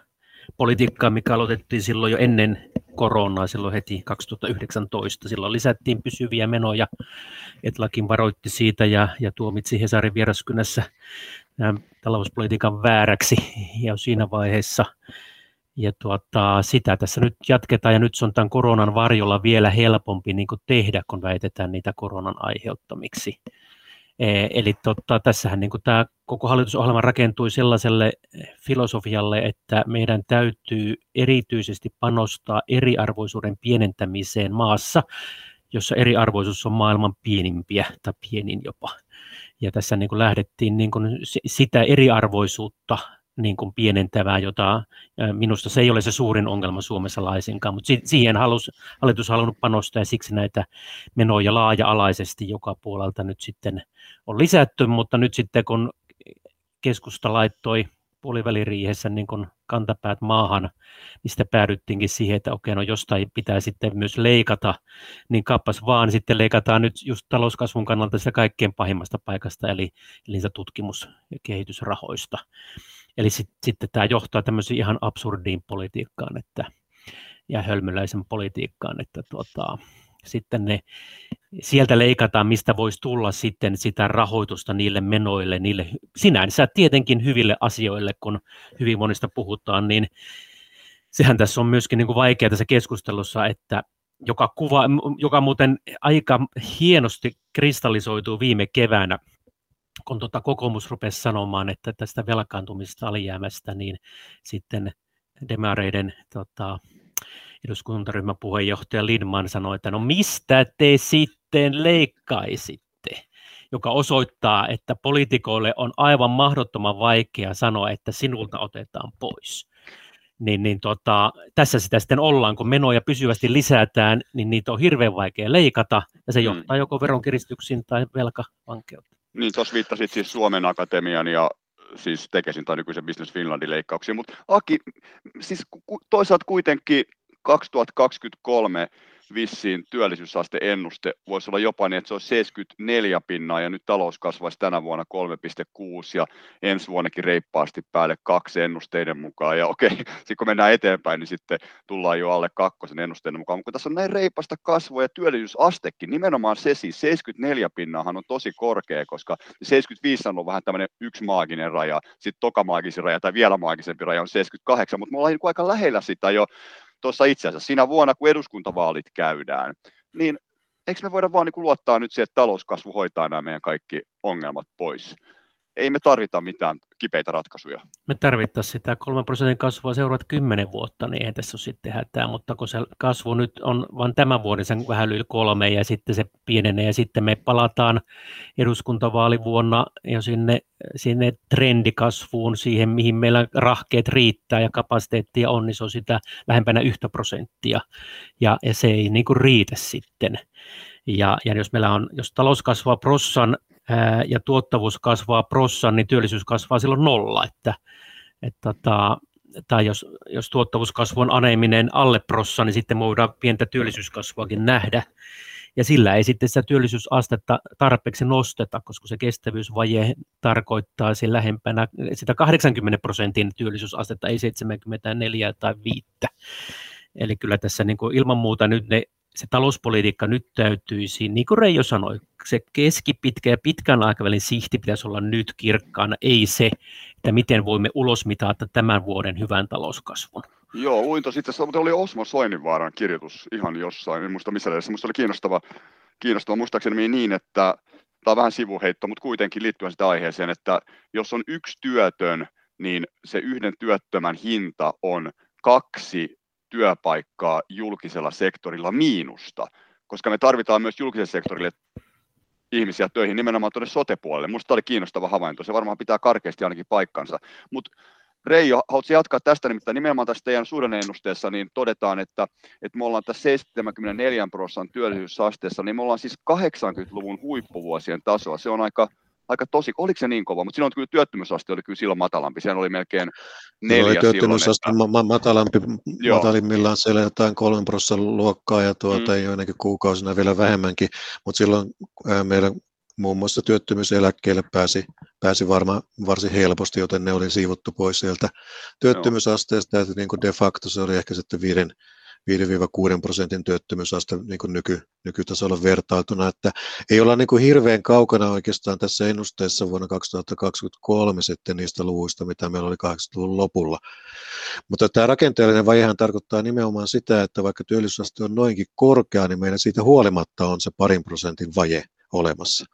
politiikkaa, mikä aloitettiin silloin jo ennen koronaa, silloin heti 2019. Silloin lisättiin pysyviä menoja. Etlakin varoitti siitä ja, ja tuomitsi Hesarin vieraskynässä talouspolitiikan vääräksi. Ja siinä vaiheessa ja tuota, sitä tässä nyt jatketaan ja nyt se on tämän koronan varjolla vielä helpompi niin tehdä, kun väitetään niitä koronan aiheuttamiksi. E, eli totta, tässähän niin tämä koko hallitusohjelma rakentui sellaiselle filosofialle, että meidän täytyy erityisesti panostaa eriarvoisuuden pienentämiseen maassa, jossa eriarvoisuus on maailman pienimpiä tai pienin jopa. Ja tässä niin kuin lähdettiin niin kuin sitä eriarvoisuutta niin kuin pienentävää, jota minusta se ei ole se suurin ongelma Suomessa laisinkaan, mutta siihen halus, hallitus halunnut panostaa ja siksi näitä menoja laaja-alaisesti joka puolelta nyt sitten on lisätty, mutta nyt sitten kun keskusta laittoi puoliväliriihessä niin kun kantapäät maahan, mistä päädyttiinkin siihen, että okei, no jostain pitää sitten myös leikata, niin kappas vaan, sitten leikataan nyt just talouskasvun kannalta sitä kaikkein pahimmasta paikasta, eli, eli tutkimus- ja kehitysrahoista. Eli sit, sitten tämä johtaa tämmöisiin ihan absurdiin politiikkaan että, ja hölmöläisen politiikkaan, että tuota, sitten ne, sieltä leikataan, mistä voisi tulla sitten sitä rahoitusta niille menoille, niille sinänsä tietenkin hyville asioille, kun hyvin monista puhutaan, niin sehän tässä on myöskin niin kuin vaikea tässä keskustelussa, että joka, kuva, joka muuten aika hienosti kristallisoituu viime keväänä kun tuota kokoomus rupesi sanomaan, että tästä velkaantumista alijäämästä, niin sitten demareiden tota, eduskuntaryhmän puheenjohtaja Lindman sanoi, että no mistä te sitten leikkaisitte? Joka osoittaa, että poliitikoille on aivan mahdottoman vaikea sanoa, että sinulta otetaan pois. niin, niin tota, tässä sitä sitten ollaan, kun menoja pysyvästi lisätään, niin niitä on hirveän vaikea leikata, ja se mm. johtaa joko veronkiristyksiin tai velkavankeuteen. Niin, tuossa viittasit siis Suomen Akatemian ja siis Tekesin tai nykyisen Business Finlandin leikkauksiin, mutta Aki, siis toisaalta kuitenkin 2023 vissiin työllisyysasteennuste voisi olla jopa niin, että se olisi 74 pinnaa ja nyt talous kasvaisi tänä vuonna 3,6 ja ensi vuonnakin reippaasti päälle kaksi ennusteiden mukaan. Ja okei, <laughs> sitten kun mennään eteenpäin, niin sitten tullaan jo alle kakkosen ennusteiden mukaan. Mutta tässä on näin reipasta kasvua ja työllisyysastekin, nimenomaan se siis 74 pinnaahan on tosi korkea, koska 75 on vähän tämmöinen yksi maaginen raja, sitten toka maagisin raja tai vielä maagisempi raja on 78, mutta me ollaan niin aika lähellä sitä jo tuossa itse asiassa siinä vuonna, kun eduskuntavaalit käydään, niin eikö me voida vaan niin luottaa nyt siihen, että talouskasvu hoitaa nämä meidän kaikki ongelmat pois? Ei me tarvita mitään kipeitä ratkaisuja. Me tarvittaisiin sitä 3 prosentin kasvua seuraavat 10 vuotta, niin ei tässä ole sitten hätää, mutta kun se kasvu nyt on vain tämän vuoden sen vähän yli kolme ja sitten se pienenee ja sitten me palataan eduskuntavaalivuonna jo sinne, sinne trendikasvuun, siihen mihin meillä rahkeet riittää ja kapasiteettia on, niin se on sitä lähempänä yhtä prosenttia ja, ja se ei niin kuin riitä sitten. Ja, ja jos meillä on, jos talous kasvaa prossan ja tuottavuus kasvaa prossan, niin työllisyys kasvaa silloin nolla. Että, että, tota, tai jos, jos tuottavuuskasvu on aneminen alle prossa, niin sitten voidaan pientä työllisyyskasvuakin nähdä. Ja sillä ei sitten sitä työllisyysastetta tarpeeksi nosteta, koska se kestävyysvaje tarkoittaa sen lähempänä sitä 80 prosentin työllisyysastetta, ei 74 tai 5. Eli kyllä tässä niin kuin ilman muuta nyt ne se talouspolitiikka nyt täytyisi, niin kuin Reijo sanoi, se keskipitkä ja pitkän aikavälin sihti pitäisi olla nyt kirkkaana, ei se, että miten voimme ulosmitata tämän vuoden hyvän talouskasvun. Joo, luin tuossa itse mutta oli Osmo Soininvaaran kirjoitus ihan jossain, en muista missä edessä, musta oli kiinnostava, kiinnostava muistaakseni niin, että tämä on vähän sivuheitto, mutta kuitenkin liittyen sitä aiheeseen, että jos on yksi työtön, niin se yhden työttömän hinta on kaksi työpaikkaa julkisella sektorilla miinusta, koska me tarvitaan myös julkiselle sektorille ihmisiä töihin nimenomaan tuonne sote-puolelle. Minusta oli kiinnostava havainto, se varmaan pitää karkeasti ainakin paikkansa. Mutta Reijo, haluatko jatkaa tästä, nimittäin nimenomaan tästä teidän suhdanneennusteessa, niin todetaan, että, että me ollaan tässä 74 prosentin työllisyysasteessa, niin me ollaan siis 80-luvun huippuvuosien tasoa. Se on aika, aika tosi, oliko se niin kova, mutta silloin kyllä työttömyysaste oli kyllä silloin matalampi, sehän oli melkein neljä oli työttömyysaste silloin, että... ma- matalampi, Joo. matalimmillaan siellä jotain kolmen prosentin luokkaa ja tuota, mm. joinakin kuukausina vielä vähemmänkin, mutta silloin ää, meillä muun muassa työttömyyseläkkeelle pääsi, pääsi varma, varsin helposti, joten ne oli siivottu pois sieltä työttömyysasteesta, että niin kuin de facto se oli ehkä sitten 5 5-6 prosentin työttömyysaste niin kuin nyky, nykytasolla vertailtuna, että ei olla niin kuin hirveän kaukana oikeastaan tässä ennusteessa vuonna 2023 sitten niistä luvuista, mitä meillä oli 80-luvun lopulla. Mutta tämä rakenteellinen vajehan tarkoittaa nimenomaan sitä, että vaikka työllisyysaste on noinkin korkea, niin meillä siitä huolimatta on se parin prosentin vaje olemassa.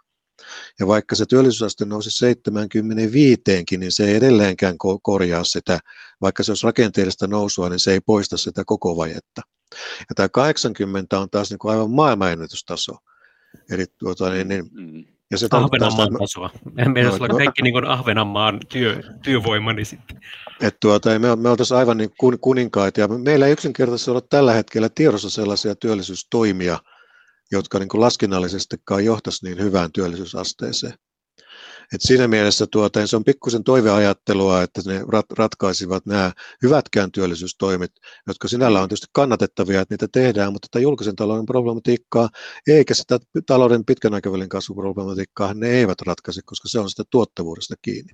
Ja vaikka se työllisyysaste nousi 75, niin se ei edelleenkään korjaa sitä, vaikka se olisi rakenteellista nousua, niin se ei poista sitä koko vajetta. Ja tämä 80 on taas niin kuin aivan maailmanennätystaso. Eli tuota, niin, niin, mm. ja se Ahvenanmaan sitä, tasoa. Meidän pitäisi olla kaikki niin kuin Ahvenanmaan työ, työvoimani niin sitten. Et tuota, me, me oltaisiin aivan niin kuninkaita ja meillä ei yksinkertaisesti ole tällä hetkellä tiedossa sellaisia työllisyystoimia, jotka niin kuin laskennallisestikaan johtaisi niin hyvään työllisyysasteeseen. Et siinä mielessä tuota, se on pikkusen toiveajattelua, että ne rat, ratkaisivat nämä hyvätkään työllisyystoimet, jotka sinällä on tietysti kannatettavia, että niitä tehdään, mutta tätä julkisen talouden problematiikkaa eikä sitä talouden pitkän aikavälin kasvuproblematiikkaa ne eivät ratkaise, koska se on sitä tuottavuudesta kiinni.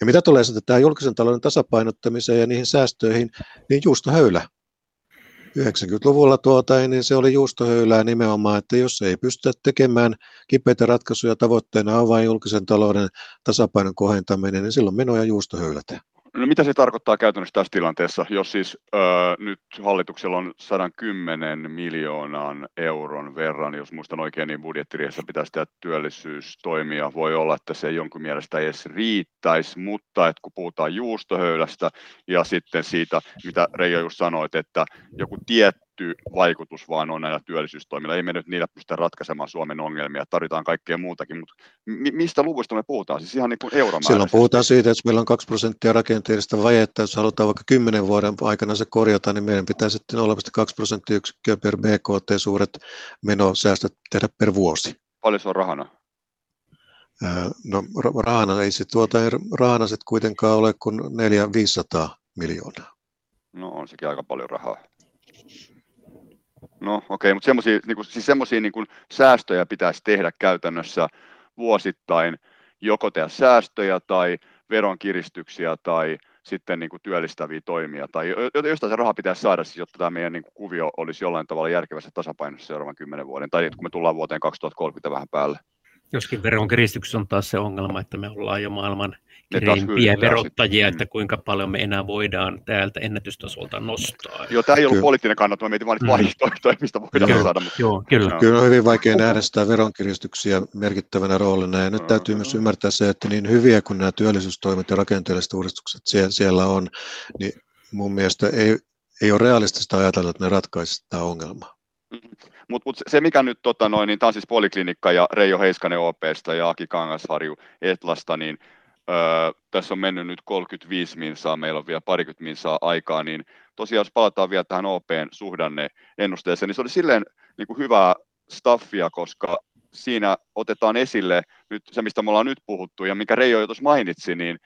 Ja mitä tulee sitten tähän julkisen talouden tasapainottamiseen ja niihin säästöihin, niin juustohöylä 90-luvulla tuota, niin se oli juustohöylää nimenomaan, että jos ei pystytä tekemään kipeitä ratkaisuja, tavoitteena on vain julkisen talouden tasapainon kohentaminen, niin silloin menoja juustohöylätään. No mitä se tarkoittaa käytännössä tässä tilanteessa, jos siis öö, nyt hallituksella on 110 miljoonan euron verran, jos muistan oikein, niin budjettiriessä pitäisi tehdä työllisyystoimia. Voi olla, että se jonkun mielestä ei edes riittäisi, mutta että kun puhutaan juustohöylästä ja sitten siitä, mitä Reijo just sanoit, että joku tietty tietty vaikutus vaan on näillä työllisyystoimilla. Ei me nyt niillä pystytä ratkaisemaan Suomen ongelmia, tarvitaan kaikkea muutakin, mutta mi- mistä luvuista me puhutaan? Siis ihan niin kuin Silloin puhutaan siitä, että meillä on 2 prosenttia rakenteellista vajetta, jos halutaan vaikka 10 vuoden aikana se korjata, niin meidän pitää sitten 0,2 prosenttiyksikköä per BKT suuret menosäästöt tehdä per vuosi. Paljon se on rahana? No rahana ei se tuota, rahana kuitenkaan ole kuin 400-500 miljoonaa. No on sekin aika paljon rahaa. No okei, okay, mutta semmoisia niin siis semmoisia niin säästöjä pitäisi tehdä käytännössä vuosittain, joko tehdä säästöjä tai veronkiristyksiä tai sitten niin kuin työllistäviä toimia, tai jostain se raha pitäisi saada, siis, jotta tämä meidän niin kuin kuvio olisi jollain tavalla järkevässä tasapainossa seuraavan kymmenen vuoden, tai kun me tullaan vuoteen 2030 vähän päälle. Joskin veronkiristys on taas se ongelma, että me ollaan jo maailman kireimpiä verottajia, että kuinka paljon me enää voidaan täältä ennätystasolta nostaa. Joo, tämä ei ollut kyllä. poliittinen kannat, mä mietin vain mm. vaihtoehtoja, <laughs> mistä voidaan kyllä. saada. Mutta... Joo, kyllä. kyllä on hyvin vaikea nähdä sitä veronkiristyksiä merkittävänä roolina, ja nyt täytyy myös ymmärtää se, että niin hyviä kuin nämä työllisyystoimet ja rakenteelliset uudistukset siellä on, niin mun mielestä ei, ei ole realistista ajatella, että ne ratkaisivat tämä ongelma. Mutta mut se, mikä nyt, tota noin, niin tämä on siis Poliklinikka ja Reijo Heiskanen OPsta ja Aki Kangasharju Etlasta, niin öö, tässä on mennyt nyt 35 minsaa, meillä on vielä parikymmentä minsaa aikaa, niin tosiaan jos palataan vielä tähän OPn suhdanne ennusteeseen, niin se oli silleen niin kuin hyvää staffia, koska siinä otetaan esille nyt se, mistä me ollaan nyt puhuttu ja mikä Reijo jo tuossa mainitsi, niin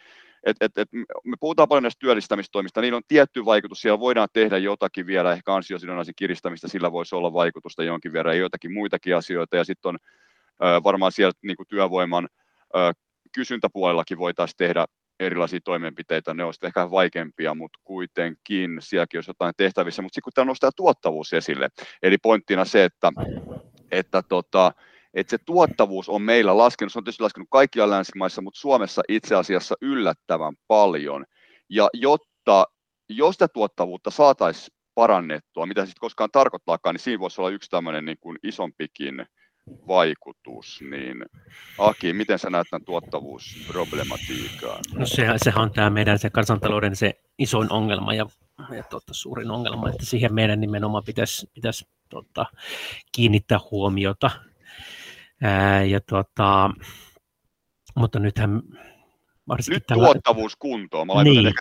et, et, et me puhutaan paljon näistä työllistämistoimista, niillä on tietty vaikutus, siellä voidaan tehdä jotakin vielä, ehkä ansiosidonnaisen kiristämistä, sillä voisi olla vaikutusta jonkin verran, ja joitakin muitakin asioita, ja sitten on ö, varmaan siellä niin kuin työvoiman kysyntäpuolellakin voitaisiin tehdä erilaisia toimenpiteitä, ne olisivat ehkä vaikeampia, mutta kuitenkin sielläkin olisi jotain tehtävissä, mutta sitten kun tämä nostaa tuottavuus esille, eli pointtina se, että, että tota, että se tuottavuus on meillä laskenut, se on tietysti laskenut kaikilla länsimaissa, mutta Suomessa itse asiassa yllättävän paljon. Ja jotta, jos sitä tuottavuutta saataisiin parannettua, mitä sitten koskaan tarkoittaakaan, niin siinä voisi olla yksi tämmöinen niin kuin isompikin vaikutus, niin Aki, miten sä näet tämän tuottavuusproblematiikan? No sehän, sehän on tämä meidän se kansantalouden se isoin ongelma ja, ja totta, suurin ongelma, että siihen meidän nimenomaan pitäisi, pitäisi tota, kiinnittää huomiota. Ää, ja tota, mutta nythän nyt tällä... tuottavuus kuntoon. Mä laitan niin.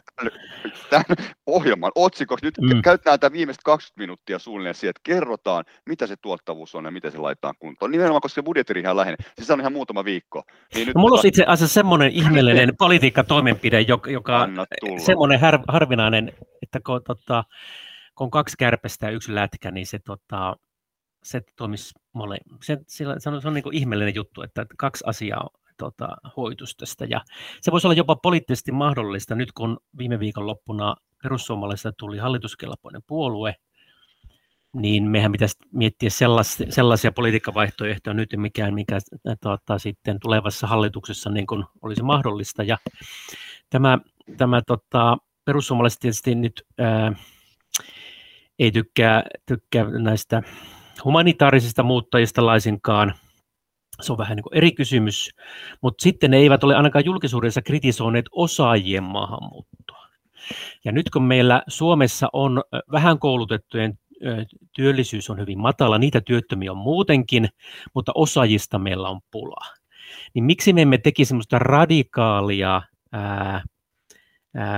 tämän ohjelman otsikoksi. Nyt mm. käytetään tämä viimeiset 20 minuuttia suunnilleen siihen, että kerrotaan, mitä se tuottavuus on ja miten se laitetaan kuntoon. Nimenomaan, koska se budjetti ihan läheinen. Siis se on ihan muutama viikko. Niin nyt no, mulla on itse asiassa semmoinen ihmeellinen <laughs> politiikkatoimenpide, joka, joka semmoinen har, harvinainen, että kun, tota, kun on kaksi kärpästä ja yksi lätkä, niin se tota, se toimisi mole. Se, se, se on, se on niin kuin ihmeellinen juttu, että kaksi asiaa tota, hoitus tästä. Ja se voisi olla jopa poliittisesti mahdollista nyt, kun viime viikon loppuna perussuomalaisista tuli hallituskelpoinen puolue, niin mehän pitäisi miettiä sellaisia, sellaisia politiikkavaihtoehtoja nyt, mikä, mikä tota, sitten tulevassa hallituksessa niin kuin olisi mahdollista. Ja tämä, tämä tota, perussuomalaiset tietysti nyt ää, ei tykkää, tykkää näistä humanitaarisista muuttajista laisinkaan. Se on vähän niin kuin eri kysymys, mutta sitten ne eivät ole ainakaan julkisuudessa kritisoineet osaajien maahanmuuttoa. Ja nyt kun meillä Suomessa on vähän koulutettujen työllisyys on hyvin matala, niitä työttömiä on muutenkin, mutta osaajista meillä on pula. Niin miksi me emme tekisi semmoista radikaalia ää,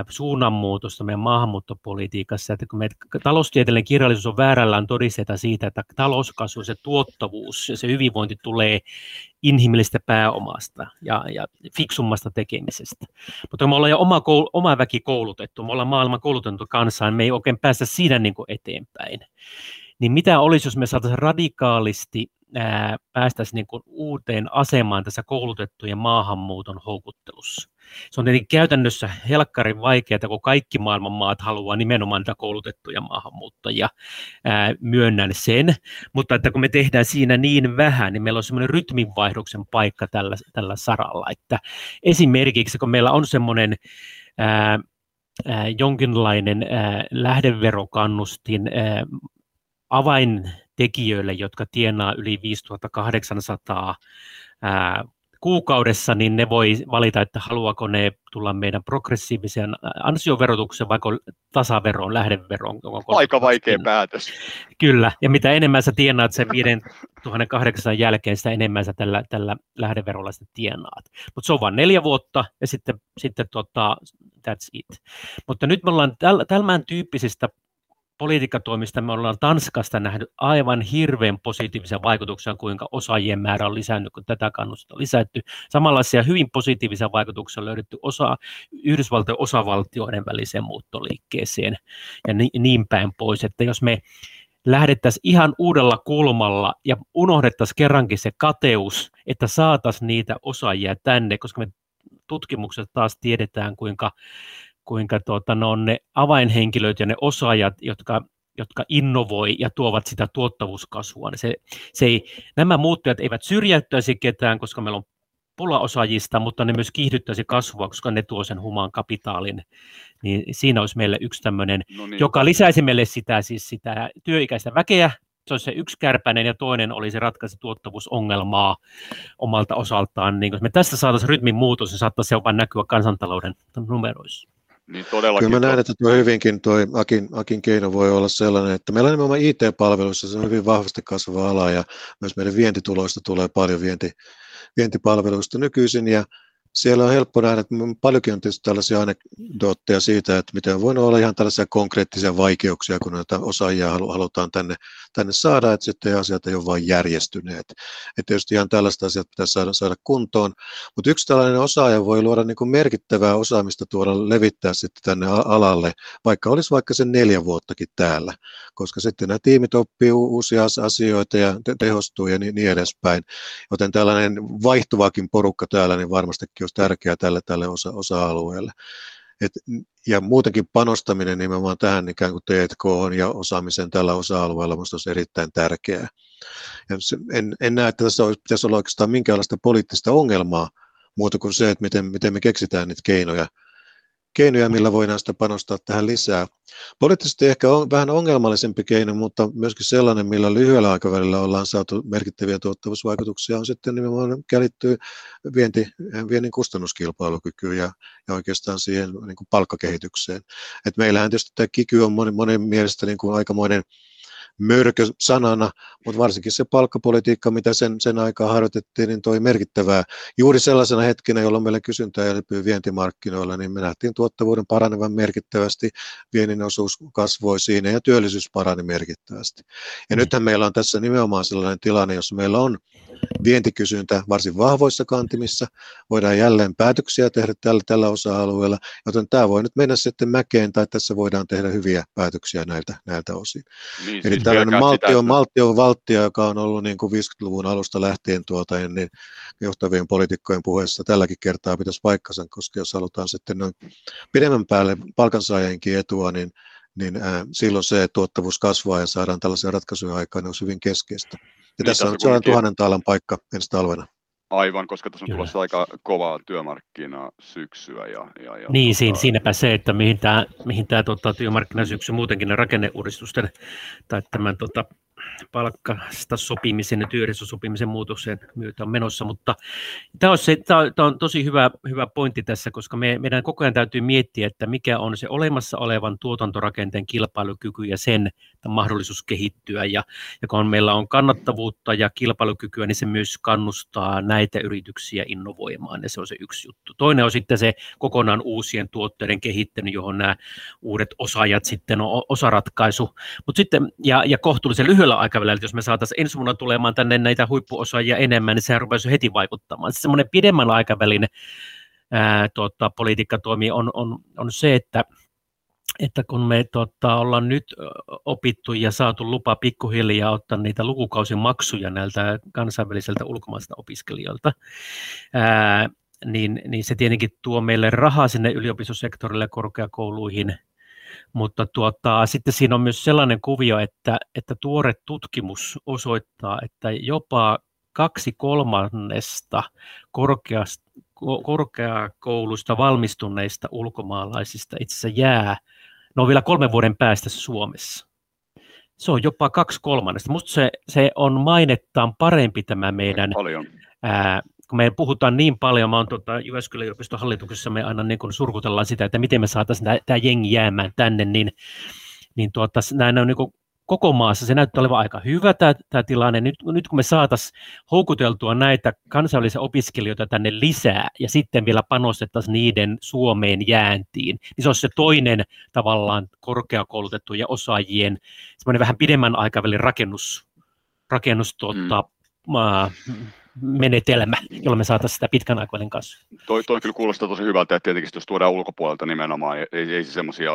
suunnanmuutosta meidän maahanmuuttopolitiikassa, että kun meidän taloustieteellinen kirjallisuus on väärällään todisteita siitä, että talouskasvu, se tuottavuus ja se hyvinvointi tulee inhimillistä pääomasta ja, ja fiksummasta tekemisestä. Mutta me ollaan jo oma, koul, oma väki koulutettu, me ollaan maailman koulutettu kanssa, me ei oikein päästä siinä niin kuin eteenpäin. Niin mitä olisi, jos me saataisiin radikaalisti päästäisiin niin kuin uuteen asemaan tässä koulutettujen maahanmuuton houkuttelussa. Se on tietenkin käytännössä helkkarin vaikeaa, kun kaikki maailman maat haluaa nimenomaan niitä koulutettuja maahanmuuttajia, ää, myönnän sen, mutta että kun me tehdään siinä niin vähän, niin meillä on semmoinen rytminvaihdoksen paikka tällä, tällä saralla, että esimerkiksi kun meillä on semmoinen ää, ää, jonkinlainen ää, lähdeverokannustin ää, avaintekijöille, jotka tienaa yli 5800 ää, kuukaudessa, niin ne voi valita, että haluaako ne tulla meidän progressiivisen ansioverotuksen vai tasaveroon, lähdeveroon. Aika vaikea päätös. Kyllä, ja mitä enemmän sä tienaat sen 5800 jälkeen, sitä enemmän sä tällä, tällä lähdeverolla sitten tienaat. Mutta se on vain neljä vuotta, ja sitten, sitten tota, that's it. Mutta nyt me ollaan tämän tyyppisistä politiikkatoimista me ollaan Tanskasta nähnyt aivan hirveän positiivisia vaikutuksia, kuinka osaajien määrä on lisännyt, kun tätä kannusta on lisätty. Samanlaisia hyvin positiivisia vaikutuksia on löydetty osa, Yhdysvaltojen osavaltioiden väliseen muuttoliikkeeseen ja niin, päin pois, että jos me lähdettäisiin ihan uudella kulmalla ja unohdettaisiin kerrankin se kateus, että saataisiin niitä osaajia tänne, koska me tutkimukset taas tiedetään, kuinka kuinka tuota, ne on ne avainhenkilöt ja ne osaajat, jotka, jotka innovoi ja tuovat sitä tuottavuuskasvua. Se, se ei, nämä muuttujat eivät syrjäyttäisi ketään, koska meillä on pulaosaajista, mutta ne myös kiihdyttäisi kasvua, koska ne tuo sen humaan kapitaalin. Niin siinä olisi meille yksi tämmöinen, no niin. joka lisäisi meille sitä, siis sitä työikäistä väkeä, se olisi se yksi kärpäinen ja toinen oli se ratkaisi tuottavuusongelmaa omalta osaltaan. Niin jos me tästä saataisiin rytmin muutos, niin saattaisi jopa näkyä kansantalouden numeroissa. Niin todellakin. Kyllä mä näen, että tuo hyvinkin tuo Akin, Akin keino voi olla sellainen, että meillä on nimenomaan IT-palveluissa se on hyvin vahvasti kasvava ala ja myös meidän vientituloista tulee paljon vienti, vientipalveluista nykyisin ja siellä on helppo nähdä, että paljonkin on tietysti tällaisia anekdootteja siitä, että miten voi olla ihan tällaisia konkreettisia vaikeuksia, kun näitä osaajia halutaan tänne, tänne saada, että sitten asiat ei ole vain järjestyneet. Että tietysti ihan tällaista asiat pitäisi saada, saada kuntoon, mutta yksi tällainen osaaja voi luoda niin kuin merkittävää osaamista tuoda levittää sitten tänne alalle, vaikka olisi vaikka sen neljä vuottakin täällä, koska sitten nämä tiimit oppii uusia asioita ja tehostuu ja niin, niin edespäin. Joten tällainen vaihtuvakin porukka täällä, niin varmastikin olisi tärkeää tälle, tälle osa, osa-alueelle. Et, ja muutenkin panostaminen nimenomaan tähän ikään kuin T&K ja osaamisen tällä osa-alueella minusta olisi erittäin tärkeää. Ja en, en näe, että tässä olisi, pitäisi olla oikeastaan minkäänlaista poliittista ongelmaa muuta kuin se, että miten, miten me keksitään niitä keinoja keinoja, millä voidaan sitä panostaa tähän lisää. Poliittisesti ehkä on vähän ongelmallisempi keino, mutta myöskin sellainen, millä lyhyellä aikavälillä ollaan saatu merkittäviä tuottavuusvaikutuksia, on sitten nimenomaan kälittyy vienti, viennin kustannuskilpailukykyyn ja, ja oikeastaan siihen niin kuin palkkakehitykseen. Et meillähän tietysti tämä kiky on monen, monen mielestä niin kuin aikamoinen mörkö sanana, mutta varsinkin se palkkapolitiikka, mitä sen, sen aikaa harjoitettiin, niin toi merkittävää. Juuri sellaisena hetkenä, jolloin meillä kysyntää elpyy vientimarkkinoilla, niin me nähtiin tuottavuuden paranevan merkittävästi, viennin osuus kasvoi siinä ja työllisyys parani merkittävästi. Ja mm. nythän meillä on tässä nimenomaan sellainen tilanne, jossa meillä on vientikysyntä varsin vahvoissa kantimissa, voidaan jälleen päätöksiä tehdä tällä, tällä osa-alueella, joten tämä voi nyt mennä sitten mäkeen tai tässä voidaan tehdä hyviä päätöksiä näiltä, näiltä osin. Niin, Eli tällainen maltio, sitä, maltio valtio, joka on ollut niin kuin 50-luvun alusta lähtien tuota, niin johtavien poliitikkojen puheessa tälläkin kertaa pitäisi paikkansa, koska jos halutaan sitten noin pidemmän päälle palkansaajienkin etua, niin niin ää, silloin se tuottavuus kasvaa ja saadaan tällaisia ratkaisuja aikaan, niin on hyvin keskeistä. Ja niin tässä on sellainen tuhannen taalan paikka ensi talvena. Aivan, koska tässä on Kyllä. tulossa aika kovaa työmarkkina syksyä. Ja, ja, ja niin, tota... siinäpä se, että mihin tämä, mihin tämä tota, työmarkkinasyksy muutenkin ne rakenneuudistusten tai tämän tota, palkkasta sopimisen ja työehdosopimisen muutoksen myötä on menossa, mutta tämä on, se, tämä on, tämä on tosi hyvä, hyvä pointti tässä, koska me, meidän koko ajan täytyy miettiä, että mikä on se olemassa olevan tuotantorakenteen kilpailukyky ja sen mahdollisuus kehittyä, ja, ja kun meillä on kannattavuutta ja kilpailukykyä, niin se myös kannustaa näitä yrityksiä innovoimaan, ja se on se yksi juttu. Toinen on sitten se kokonaan uusien tuotteiden kehittäminen, johon nämä uudet osaajat sitten on osaratkaisu, mutta sitten, ja, ja kohtuullisen lyhyellä aikavälillä, jos me saataisiin ensi vuonna tulemaan tänne näitä huippuosaajia enemmän, niin sehän rupeaisi heti vaikuttamaan. Siis semmoinen pidemmän aikavälin ää, tota, politiikkatoimi on, on, on se, että että kun me tota, ollaan nyt opittu ja saatu lupa pikkuhiljaa ottaa niitä lukukausimaksuja näiltä kansainväliseltä ulkomaisilta opiskelijoilta, ää, niin, niin se tietenkin tuo meille rahaa sinne yliopistosektorille korkeakouluihin – mutta tuota, sitten siinä on myös sellainen kuvio, että, että tuore tutkimus osoittaa, että jopa kaksi kolmannesta korkeasta, korkeakoulusta valmistuneista ulkomaalaisista itse asiassa jää, ne on vielä kolmen vuoden päästä Suomessa. Se on jopa kaksi kolmannesta. Minusta se, se on mainettaan parempi tämä meidän ää, kun me puhutaan niin paljon, mä oon tota, Jyväskylän yliopiston hallituksessa, me aina niin surkutellaan sitä, että miten me saataisiin tämä jengi jäämään tänne, niin, niin tuota, näin on niin kuin koko maassa. Se näyttää olevan aika hyvä tämä, tämä tilanne. Nyt, nyt kun me saataisiin houkuteltua näitä kansainvälisiä opiskelijoita tänne lisää ja sitten vielä panostettaisiin niiden Suomeen jääntiin, niin se olisi se toinen tavallaan korkeakoulutettujen osaajien semmoinen vähän pidemmän aikavälin rakennus, rakennus tuota, mm menetelmä, jolla me saataisiin sitä pitkän aikavälin kasvua. Toi, toi kyllä kuulostaa tosi hyvältä, että tietenkin jos tuodaan ulkopuolelta nimenomaan, ei, ei semmoisia,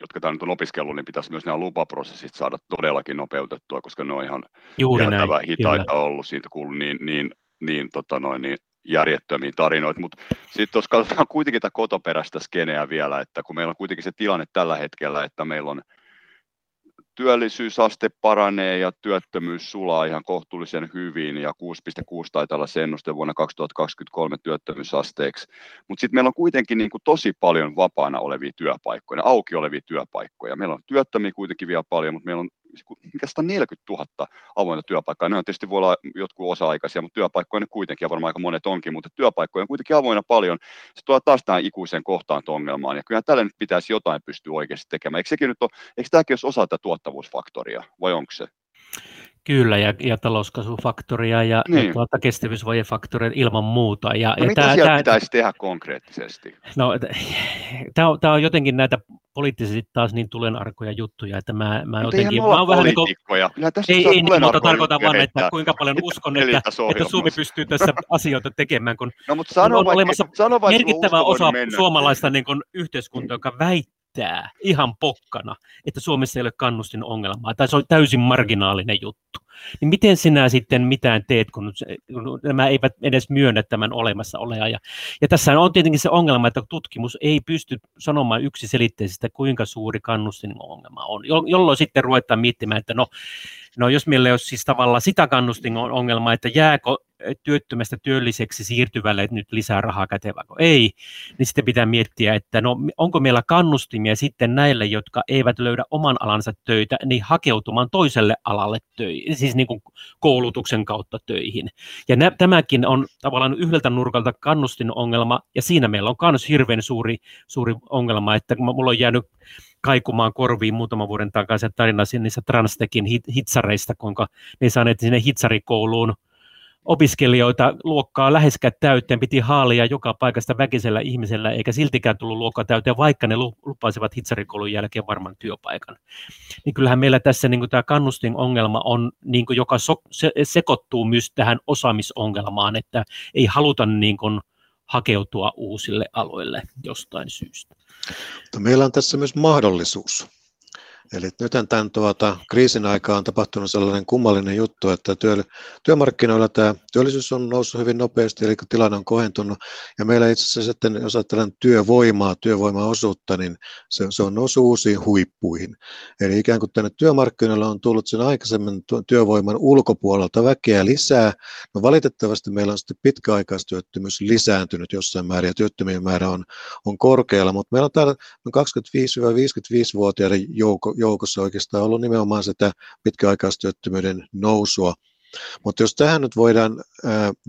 jotka tämä nyt on opiskellut, niin pitäisi myös nämä lupaprosessit saada todellakin nopeutettua, koska ne on ihan Juuri näin, hitaita kyllä. ollut, siitä kuullut niin, niin, niin, tota noin, niin järjettömiä tarinoita, mutta sitten jos katsotaan kuitenkin tätä kotoperäistä skeneä vielä, että kun meillä on kuitenkin se tilanne tällä hetkellä, että meillä on työllisyysaste paranee ja työttömyys sulaa ihan kohtuullisen hyvin ja 6,6 taitaa olla se ennuste vuonna 2023 työttömyysasteeksi. Mutta sitten meillä on kuitenkin niin kuin tosi paljon vapaana olevia työpaikkoja, auki olevia työpaikkoja. Meillä on työttömiä kuitenkin vielä paljon, mutta meillä on mikä 140 000 avointa työpaikkaa. Ne on tietysti voi olla jotkut osa-aikaisia, mutta työpaikkoja ne kuitenkin, ja varmaan aika monet onkin, mutta työpaikkoja on kuitenkin avoinna paljon. Se tuo taas tähän ikuiseen kohtaanto-ongelmaan, ja kyllä tällä nyt pitäisi jotain pystyä oikeasti tekemään. Eikö sekin nyt ole, eikö tämäkin olisi osa tätä tuottavuusfaktoria, vai onko se? Kyllä, ja, ja talouskasvufaktoria ja, niin. ja tuota, kestävyysvajefaktoria ilman muuta. Ja, no ja mitä tämä, tämä, pitäisi tehdä konkreettisesti? No, tämä on, tämä on jotenkin näitä poliittisesti taas niin tulenarkoja juttuja, että mä, mä mutta jotenkin... Mä vähän niin kuin, ei, ei niin, mutta tarkoitan vaan, että kuinka paljon uskon, että, että Suomi pystyy tässä asioita tekemään, kun no, mutta sano on vaikka, olemassa sano merkittävä osa mennä. suomalaista niin kuin, yhteiskuntaa, joka väittää, väittää ihan pokkana, että Suomessa ei ole kannustin ongelmaa, tai se on täysin marginaalinen juttu, niin miten sinä sitten mitään teet, kun, nämä eivät edes myönnä tämän olemassa olea. Ja, ja tässä on tietenkin se ongelma, että tutkimus ei pysty sanomaan yksiselitteisesti, kuinka suuri kannustin ongelma on, jolloin sitten ruvetaan miettimään, että no, no jos meillä ei ole siis tavallaan sitä kannustin ongelmaa, että jääkö työttömästä työlliseksi siirtyvälle nyt lisää rahaa käteen, vai ei, niin sitten pitää miettiä, että no, onko meillä kannustimia sitten näille, jotka eivät löydä oman alansa töitä, niin hakeutumaan toiselle alalle töihin, siis niin kuin koulutuksen kautta töihin. Ja nä- tämäkin on tavallaan yhdeltä nurkalta kannustin ongelma, ja siinä meillä on myös hirveän suuri, suuri ongelma, että mulla on jäänyt kaikumaan korviin muutaman vuoden takaisin tarina niissä Transtekin hitsareista, kuinka ne saaneet sinne hitsarikouluun opiskelijoita luokkaa läheskään täyteen, piti haalia joka paikasta väkisellä ihmisellä, eikä siltikään tullut luokka täyteen, vaikka ne lupasivat hitsarikoulun jälkeen varman työpaikan. Niin kyllähän meillä tässä niin tämä kannustin ongelma on, niin kuin, joka so, se, sekoittuu myös tähän osaamisongelmaan, että ei haluta niin kuin, hakeutua uusille aloille jostain syystä. Meillä on tässä myös mahdollisuus Eli nyt tämän tuota, kriisin aikaan on tapahtunut sellainen kummallinen juttu, että työ, työmarkkinoilla tämä työllisyys on noussut hyvin nopeasti, eli tilanne on kohentunut. Ja meillä itse asiassa sitten, jos ajatellaan työvoimaa, työvoimaosuutta, niin se, se on noussut uusiin huippuihin. Eli ikään kuin tänne työmarkkinoilla on tullut sen aikaisemmin työvoiman ulkopuolelta väkeä lisää. No valitettavasti meillä on sitten pitkäaikaistyöttömyys lisääntynyt jossain määrin, ja työttömien määrä on, on korkealla, mutta meillä on täällä 25-55-vuotiaiden joukko, joukossa oikeastaan ollut nimenomaan sitä pitkäaikaistyöttömyyden nousua. Mutta jos tähän nyt voidaan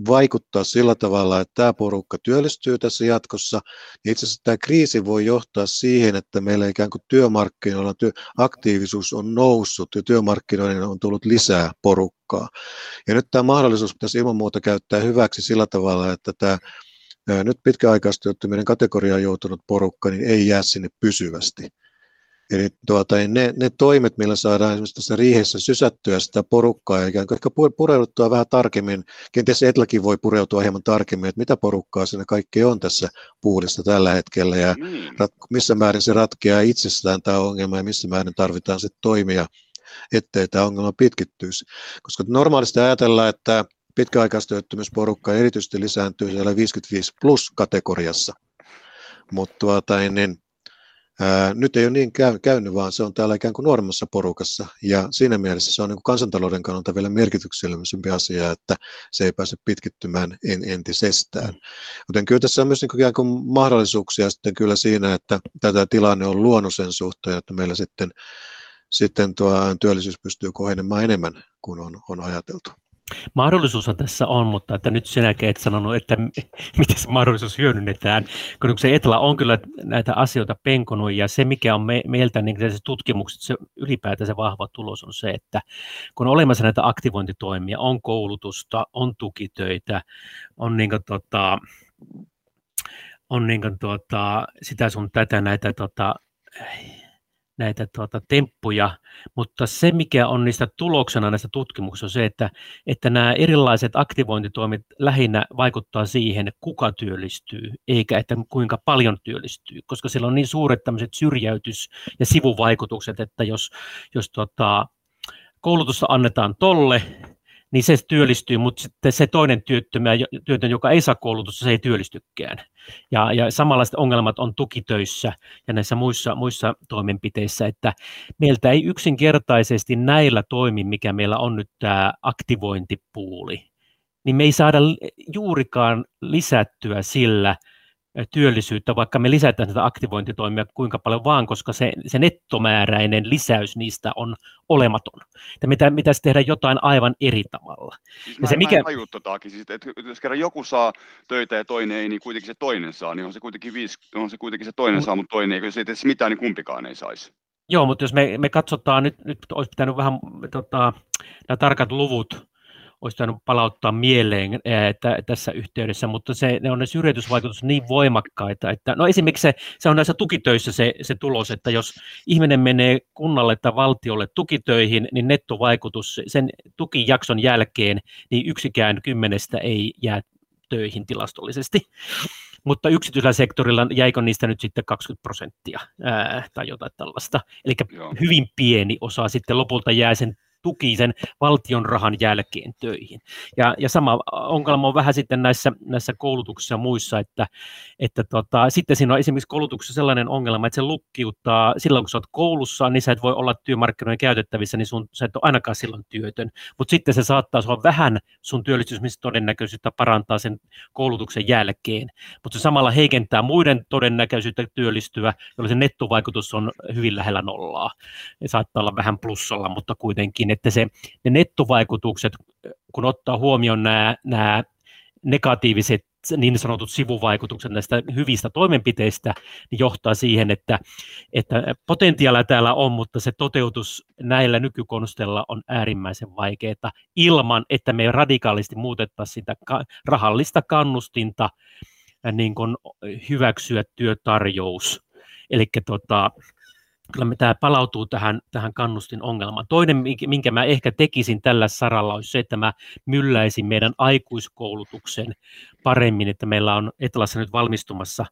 vaikuttaa sillä tavalla, että tämä porukka työllistyy tässä jatkossa, niin itse asiassa tämä kriisi voi johtaa siihen, että meillä ikään kuin työmarkkinoilla työ, aktiivisuus on noussut ja työmarkkinoille on tullut lisää porukkaa. Ja nyt tämä mahdollisuus pitäisi ilman muuta käyttää hyväksi sillä tavalla, että tämä nyt pitkäaikaistyöttömyyden kategoriaan joutunut porukka niin ei jää sinne pysyvästi Eli tuota, niin ne, ne toimet, millä saadaan esimerkiksi tässä riihessä sysättyä sitä porukkaa ja ikään kuin ehkä pureuduttua vähän tarkemmin, kenties Etläkin voi pureutua hieman tarkemmin, että mitä porukkaa siinä kaikki on tässä puhdista tällä hetkellä ja mm. rat, missä määrin se ratkeaa itsestään tämä ongelma ja missä määrin tarvitaan sitten toimia, ettei tämä ongelma pitkittyisi. Koska normaalisti ajatellaan, että pitkäaikaistyöttömyysporukka erityisesti lisääntyy siellä 55 plus kategoriassa, mutta tuota, niin Ää, nyt ei ole niin käy, käynyt, vaan se on täällä ikään kuin nuoremmassa porukassa, ja siinä mielessä se on niin kuin kansantalouden kannalta vielä merkityksellisempi asia, että se ei pääse pitkittymään en, entisestään. Joten kyllä tässä on myös niin kuin ikään kuin mahdollisuuksia sitten kyllä siinä, että tätä tilanne on luonut sen suhteen, että meillä sitten, sitten tuo työllisyys pystyy kohenemaan enemmän kuin on, on ajateltu. Mahdollisuushan tässä on, mutta että nyt sinäkin et sanonut, että <laughs> miten se mahdollisuus hyödynnetään, kun se Etla on kyllä näitä asioita penkonut ja se mikä on me, meiltä niin se tutkimukset, se ylipäätään se vahva tulos on se, että kun on olemassa näitä aktivointitoimia, on koulutusta, on tukitöitä, on niin kuin, tota, on niin kuin, tota, sitä sun tätä näitä tota, näitä tuota, temppuja, mutta se, mikä on niistä tuloksena näistä tutkimuksista, on se, että, että nämä erilaiset aktivointitoimet lähinnä vaikuttaa siihen, kuka työllistyy, eikä että kuinka paljon työllistyy, koska siellä on niin suuret tämmöiset syrjäytys- ja sivuvaikutukset, että jos, jos tota, koulutusta annetaan tolle, niin se työllistyy, mutta sitten se toinen työttömä, työtön, joka ei saa koulutusta, se ei työllistykään. Ja, ja samanlaiset ongelmat on tukitöissä ja näissä muissa, muissa toimenpiteissä, että meiltä ei yksinkertaisesti näillä toimi, mikä meillä on nyt tämä aktivointipuuli, niin me ei saada juurikaan lisättyä sillä, työllisyyttä, vaikka me lisätään sitä aktivointitoimia kuinka paljon vaan, koska se, se nettomääräinen lisäys niistä on olematon. Että mitä, pitäisi tehdä jotain aivan eri tavalla. Siis ja se, mikä... Mä siis, että jos kerran joku saa töitä ja toinen ei, niin kuitenkin se toinen saa, niin on se kuitenkin, viisi, on se, kuitenkin se toinen saa, mutta toinen ei, jos ei tehdä mitään, niin kumpikaan ei saisi. Joo, mutta jos me, me katsotaan, nyt, nyt olisi pitänyt vähän tota, nämä tarkat luvut olisi pitänyt palauttaa mieleen että tässä yhteydessä, mutta se, ne on ne syrjäytysvaikutus niin voimakkaita, että no esimerkiksi se, se on näissä tukitöissä se, se tulos, että jos ihminen menee kunnalle tai valtiolle tukitöihin, niin nettovaikutus sen tukijakson jälkeen, niin yksikään kymmenestä ei jää töihin tilastollisesti. Mutta yksityisellä sektorilla jäikö niistä nyt sitten 20 prosenttia ää, tai jotain tällaista. Eli hyvin pieni osa sitten lopulta jää sen tuki sen valtion rahan jälkeen töihin. Ja, ja sama ongelma on vähän sitten näissä, näissä koulutuksissa ja muissa, että, että tota, sitten siinä on esimerkiksi koulutuksessa sellainen ongelma, että se lukkiuttaa silloin, kun sä oot koulussa, niin sä et voi olla työmarkkinoiden käytettävissä, niin sun, sä et ole ainakaan silloin työtön. Mutta sitten se saattaa olla vähän sun todennäköisyyttä parantaa sen koulutuksen jälkeen, mutta se samalla heikentää muiden todennäköisyyttä työllistyä, jolloin se nettovaikutus on hyvin lähellä nollaa. Ja saattaa olla vähän plussalla, mutta kuitenkin että se, ne nettovaikutukset, kun ottaa huomioon nämä, nämä negatiiviset niin sanotut sivuvaikutukset näistä hyvistä toimenpiteistä, niin johtaa siihen, että, että potentiaalia täällä on, mutta se toteutus näillä nykykonsteilla on äärimmäisen vaikeaa ilman, että me radikaalisti muutettaisiin sitä rahallista kannustinta niin kuin hyväksyä työtarjous. Eli tota, kyllä me tämä palautuu tähän, tähän kannustin ongelmaan. Toinen, minkä mä ehkä tekisin tällä saralla, olisi se, että mä mylläisin meidän aikuiskoulutuksen paremmin, että meillä on Etelässä nyt valmistumassa,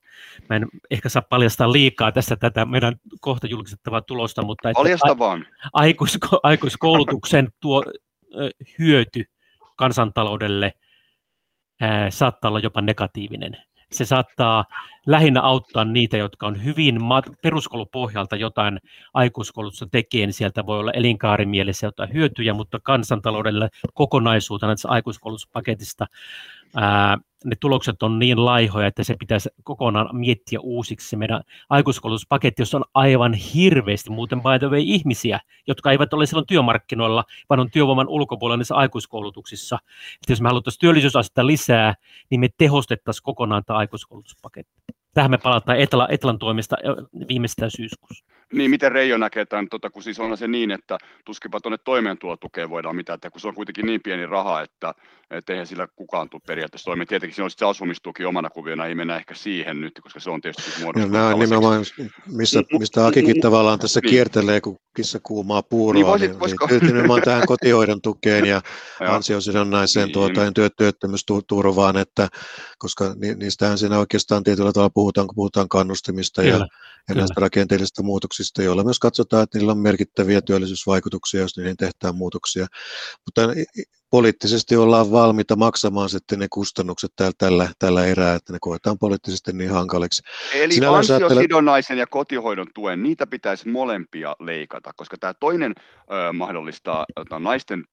mä en ehkä saa paljastaa liikaa tässä tätä meidän kohta julkistettavaa tulosta, mutta että Paljasta vaan. Aikuisko, aikuiskoulutuksen tuo hyöty kansantaloudelle ää, saattaa olla jopa negatiivinen se saattaa lähinnä auttaa niitä, jotka on hyvin peruskoulupohjalta jotain aikuiskoulutusta tekee, niin sieltä voi olla elinkaarimielessä jotain hyötyjä, mutta kansantaloudelle kokonaisuutena tässä aikuiskoulutuspaketista ää, ne tulokset on niin laihoja, että se pitäisi kokonaan miettiä uusiksi se meidän aikuiskoulutuspaketti, jossa on aivan hirveästi muuten by the way ihmisiä, jotka eivät ole silloin työmarkkinoilla, vaan on työvoiman ulkopuolella niissä aikuiskoulutuksissa. Että jos me haluttaisiin työllisyysastetta lisää, niin me tehostettaisiin kokonaan tämä aikuiskoulutuspaketti. Tähän me palataan Etelä, Etelän toimesta viimeistään syyskuussa. Niin, miten Reijo näkee tämän, tota, kun siis on se niin, että tuskinpa tuonne toimeentulotukeen voidaan mitään, että kun se on kuitenkin niin pieni raha, että et eihän sillä kukaan tule periaatteessa toimeen. Tietenkin siinä on se asumistuki omana kuviona, ei mennä ehkä siihen nyt, koska se on tietysti muodostunut. No, nämä on nimenomaan, missä, mistä Akikin tavallaan tässä niin. kiertelee, kun kissa kuumaa puuroa, niin, voisit, niin, voisiko... niin nimenomaan tähän kotihoidon tukeen ja <laughs> ansiosidonnaiseen niin. tuota, työ, työttömyysturvaan, että, koska ni, niistähän siinä oikeastaan tietyllä tavalla puhutaan, kun puhutaan kannustimista Kyllä. ja ja näistä rakenteellisista muutoksista, joilla myös katsotaan, että niillä on merkittäviä työllisyysvaikutuksia, jos niihin tehdään muutoksia. Mutta poliittisesti ollaan valmiita maksamaan sitten ne kustannukset tällä, tällä, tällä erää, että ne koetaan poliittisesti niin hankaliksi. Eli Sinä ansiosidonnaisen ja kotihoidon tuen, niitä pitäisi molempia leikata, koska tämä toinen ö, mahdollistaa naisten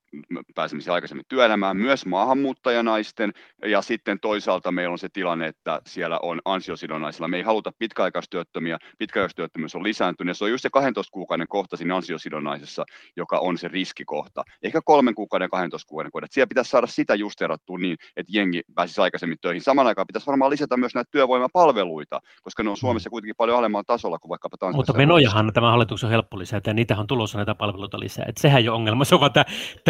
pääsemisen aikaisemmin työelämään, myös maahanmuuttajanaisten, ja sitten toisaalta meillä on se tilanne, että siellä on ansiosidonnaisilla. Me ei haluta pitkäaikaistyöttömiä, pitkäaikaistyöttömyys on lisääntynyt, ja se on just se 12 kuukauden kohta siinä ansiosidonnaisessa, joka on se riskikohta. Ehkä kolmen kuukauden, 12 kuukauden kohta. Siellä pitäisi saada sitä justeerattua niin, että jengi pääsisi aikaisemmin töihin. Saman aikaan pitäisi varmaan lisätä myös näitä työvoimapalveluita, koska ne on Suomessa kuitenkin paljon alemmalla tasolla kuin vaikkapa Tanskassa. Mutta menojahan tämä hallitus on helppo lisätä, ja niitä on tulossa näitä palveluita lisää. Et sehän ole ongelma. Se on vaan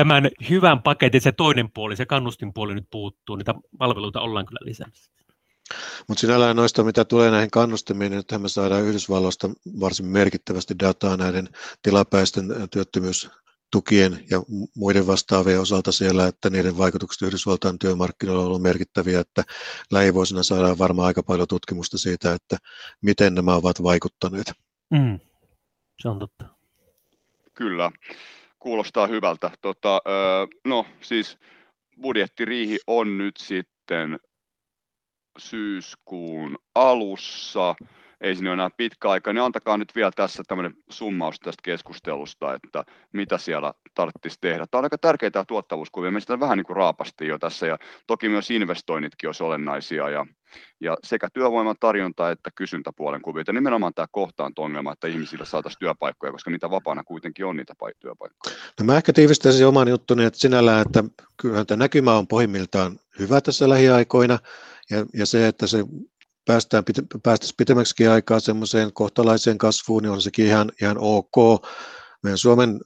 tämän hyvän paketin se toinen puoli, se kannustinpuoli nyt puuttuu. Niitä palveluita ollaan kyllä lisäämässä. Mutta sinällään noista, mitä tulee näihin kannustimiin, niin me saadaan Yhdysvalloista varsin merkittävästi dataa näiden tilapäisten työttömyystukien ja muiden vastaavien osalta siellä, että niiden vaikutukset Yhdysvaltain työmarkkinoilla on ollut merkittäviä, että lähivuosina saadaan varmaan aika paljon tutkimusta siitä, että miten nämä ovat vaikuttaneet. Mm, se on totta. Kyllä, kuulostaa hyvältä. Tota, no siis budjettiriihi on nyt sitten syyskuun alussa ei sinne enää pitkä aika, niin antakaa nyt vielä tässä tämmöinen summaus tästä keskustelusta, että mitä siellä tarvitsisi tehdä. Tämä on aika tärkeitä tuottavuuskuvia, me sitä vähän niin kuin raapasti jo tässä, ja toki myös investoinnitkin olisi olennaisia, ja, ja sekä työvoiman tarjonta että kysyntäpuolen kuvia, ja nimenomaan tämä kohtaanto-ongelma, että ihmisille saataisiin työpaikkoja, koska niitä vapaana kuitenkin on niitä työpaikkoja. No mä ehkä tiivistäisin oman juttuni, että sinällään, että kyllähän tämä näkymä on pohjimmiltaan hyvä tässä lähiaikoina, ja, ja se, että se päästään, päästäisiin pitemmäksi aikaa semmoiseen kohtalaiseen kasvuun, niin on sekin ihan, ihan ok. Meidän Suomen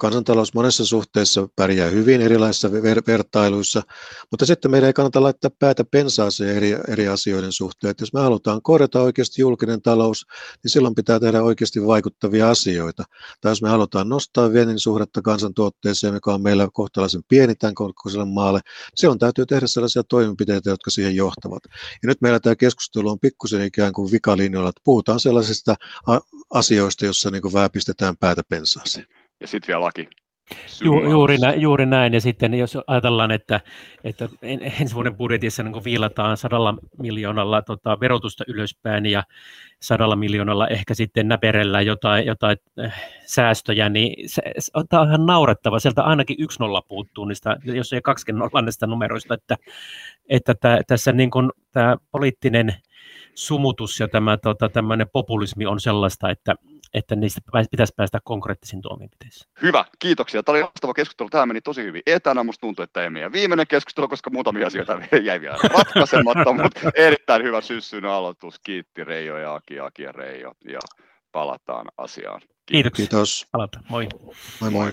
kansantalous monessa suhteessa pärjää hyvin erilaisissa ver- vertailuissa, mutta sitten meidän ei kannata laittaa päätä pensaaseen eri, eri asioiden suhteen. Että jos me halutaan korjata oikeasti julkinen talous, niin silloin pitää tehdä oikeasti vaikuttavia asioita. Tai jos me halutaan nostaa viennin suhdetta kansantuotteeseen, joka on meillä kohtalaisen pieni tämän kokoiselle maalle, silloin täytyy tehdä sellaisia toimenpiteitä, jotka siihen johtavat. Ja nyt meillä tämä keskustelu on pikkusen ikään kuin vikalinjoilla, että puhutaan sellaisista asioista, joissa niin kuin päätä pensaaseen ja sitten vielä laki. Ju, juuri, nä, juuri näin, ja sitten jos ajatellaan, että, että ensi vuoden budjetissa niin viilataan sadalla miljoonalla tota, verotusta ylöspäin ja sadalla miljoonalla ehkä sitten näperellä jotain, jotain äh, säästöjä, niin se, se, tämä on ihan naurettava. Sieltä ainakin yksi nolla puuttuu niistä, jos ei kaksi nolla näistä numeroista, että, että tämä, tässä niin kuin, tämä poliittinen sumutus ja tämä tota, tämmöinen populismi on sellaista, että, että niistä pitäisi päästä konkreettisiin toimenpiteisiin. Hyvä, kiitoksia. Tämä oli loistava keskustelu. Tämä meni tosi hyvin etänä. Musta tuntuu, että ei meidän viimeinen keskustelu, koska muutamia asioita <laughs> jäi vielä ratkaisematta, mutta erittäin hyvä syssyinen aloitus. Kiitti Reijo ja Aki, Aki ja Reijo. Ja palataan asiaan. Kiitos. Kiitos. Palataan. Moi. Moi moi.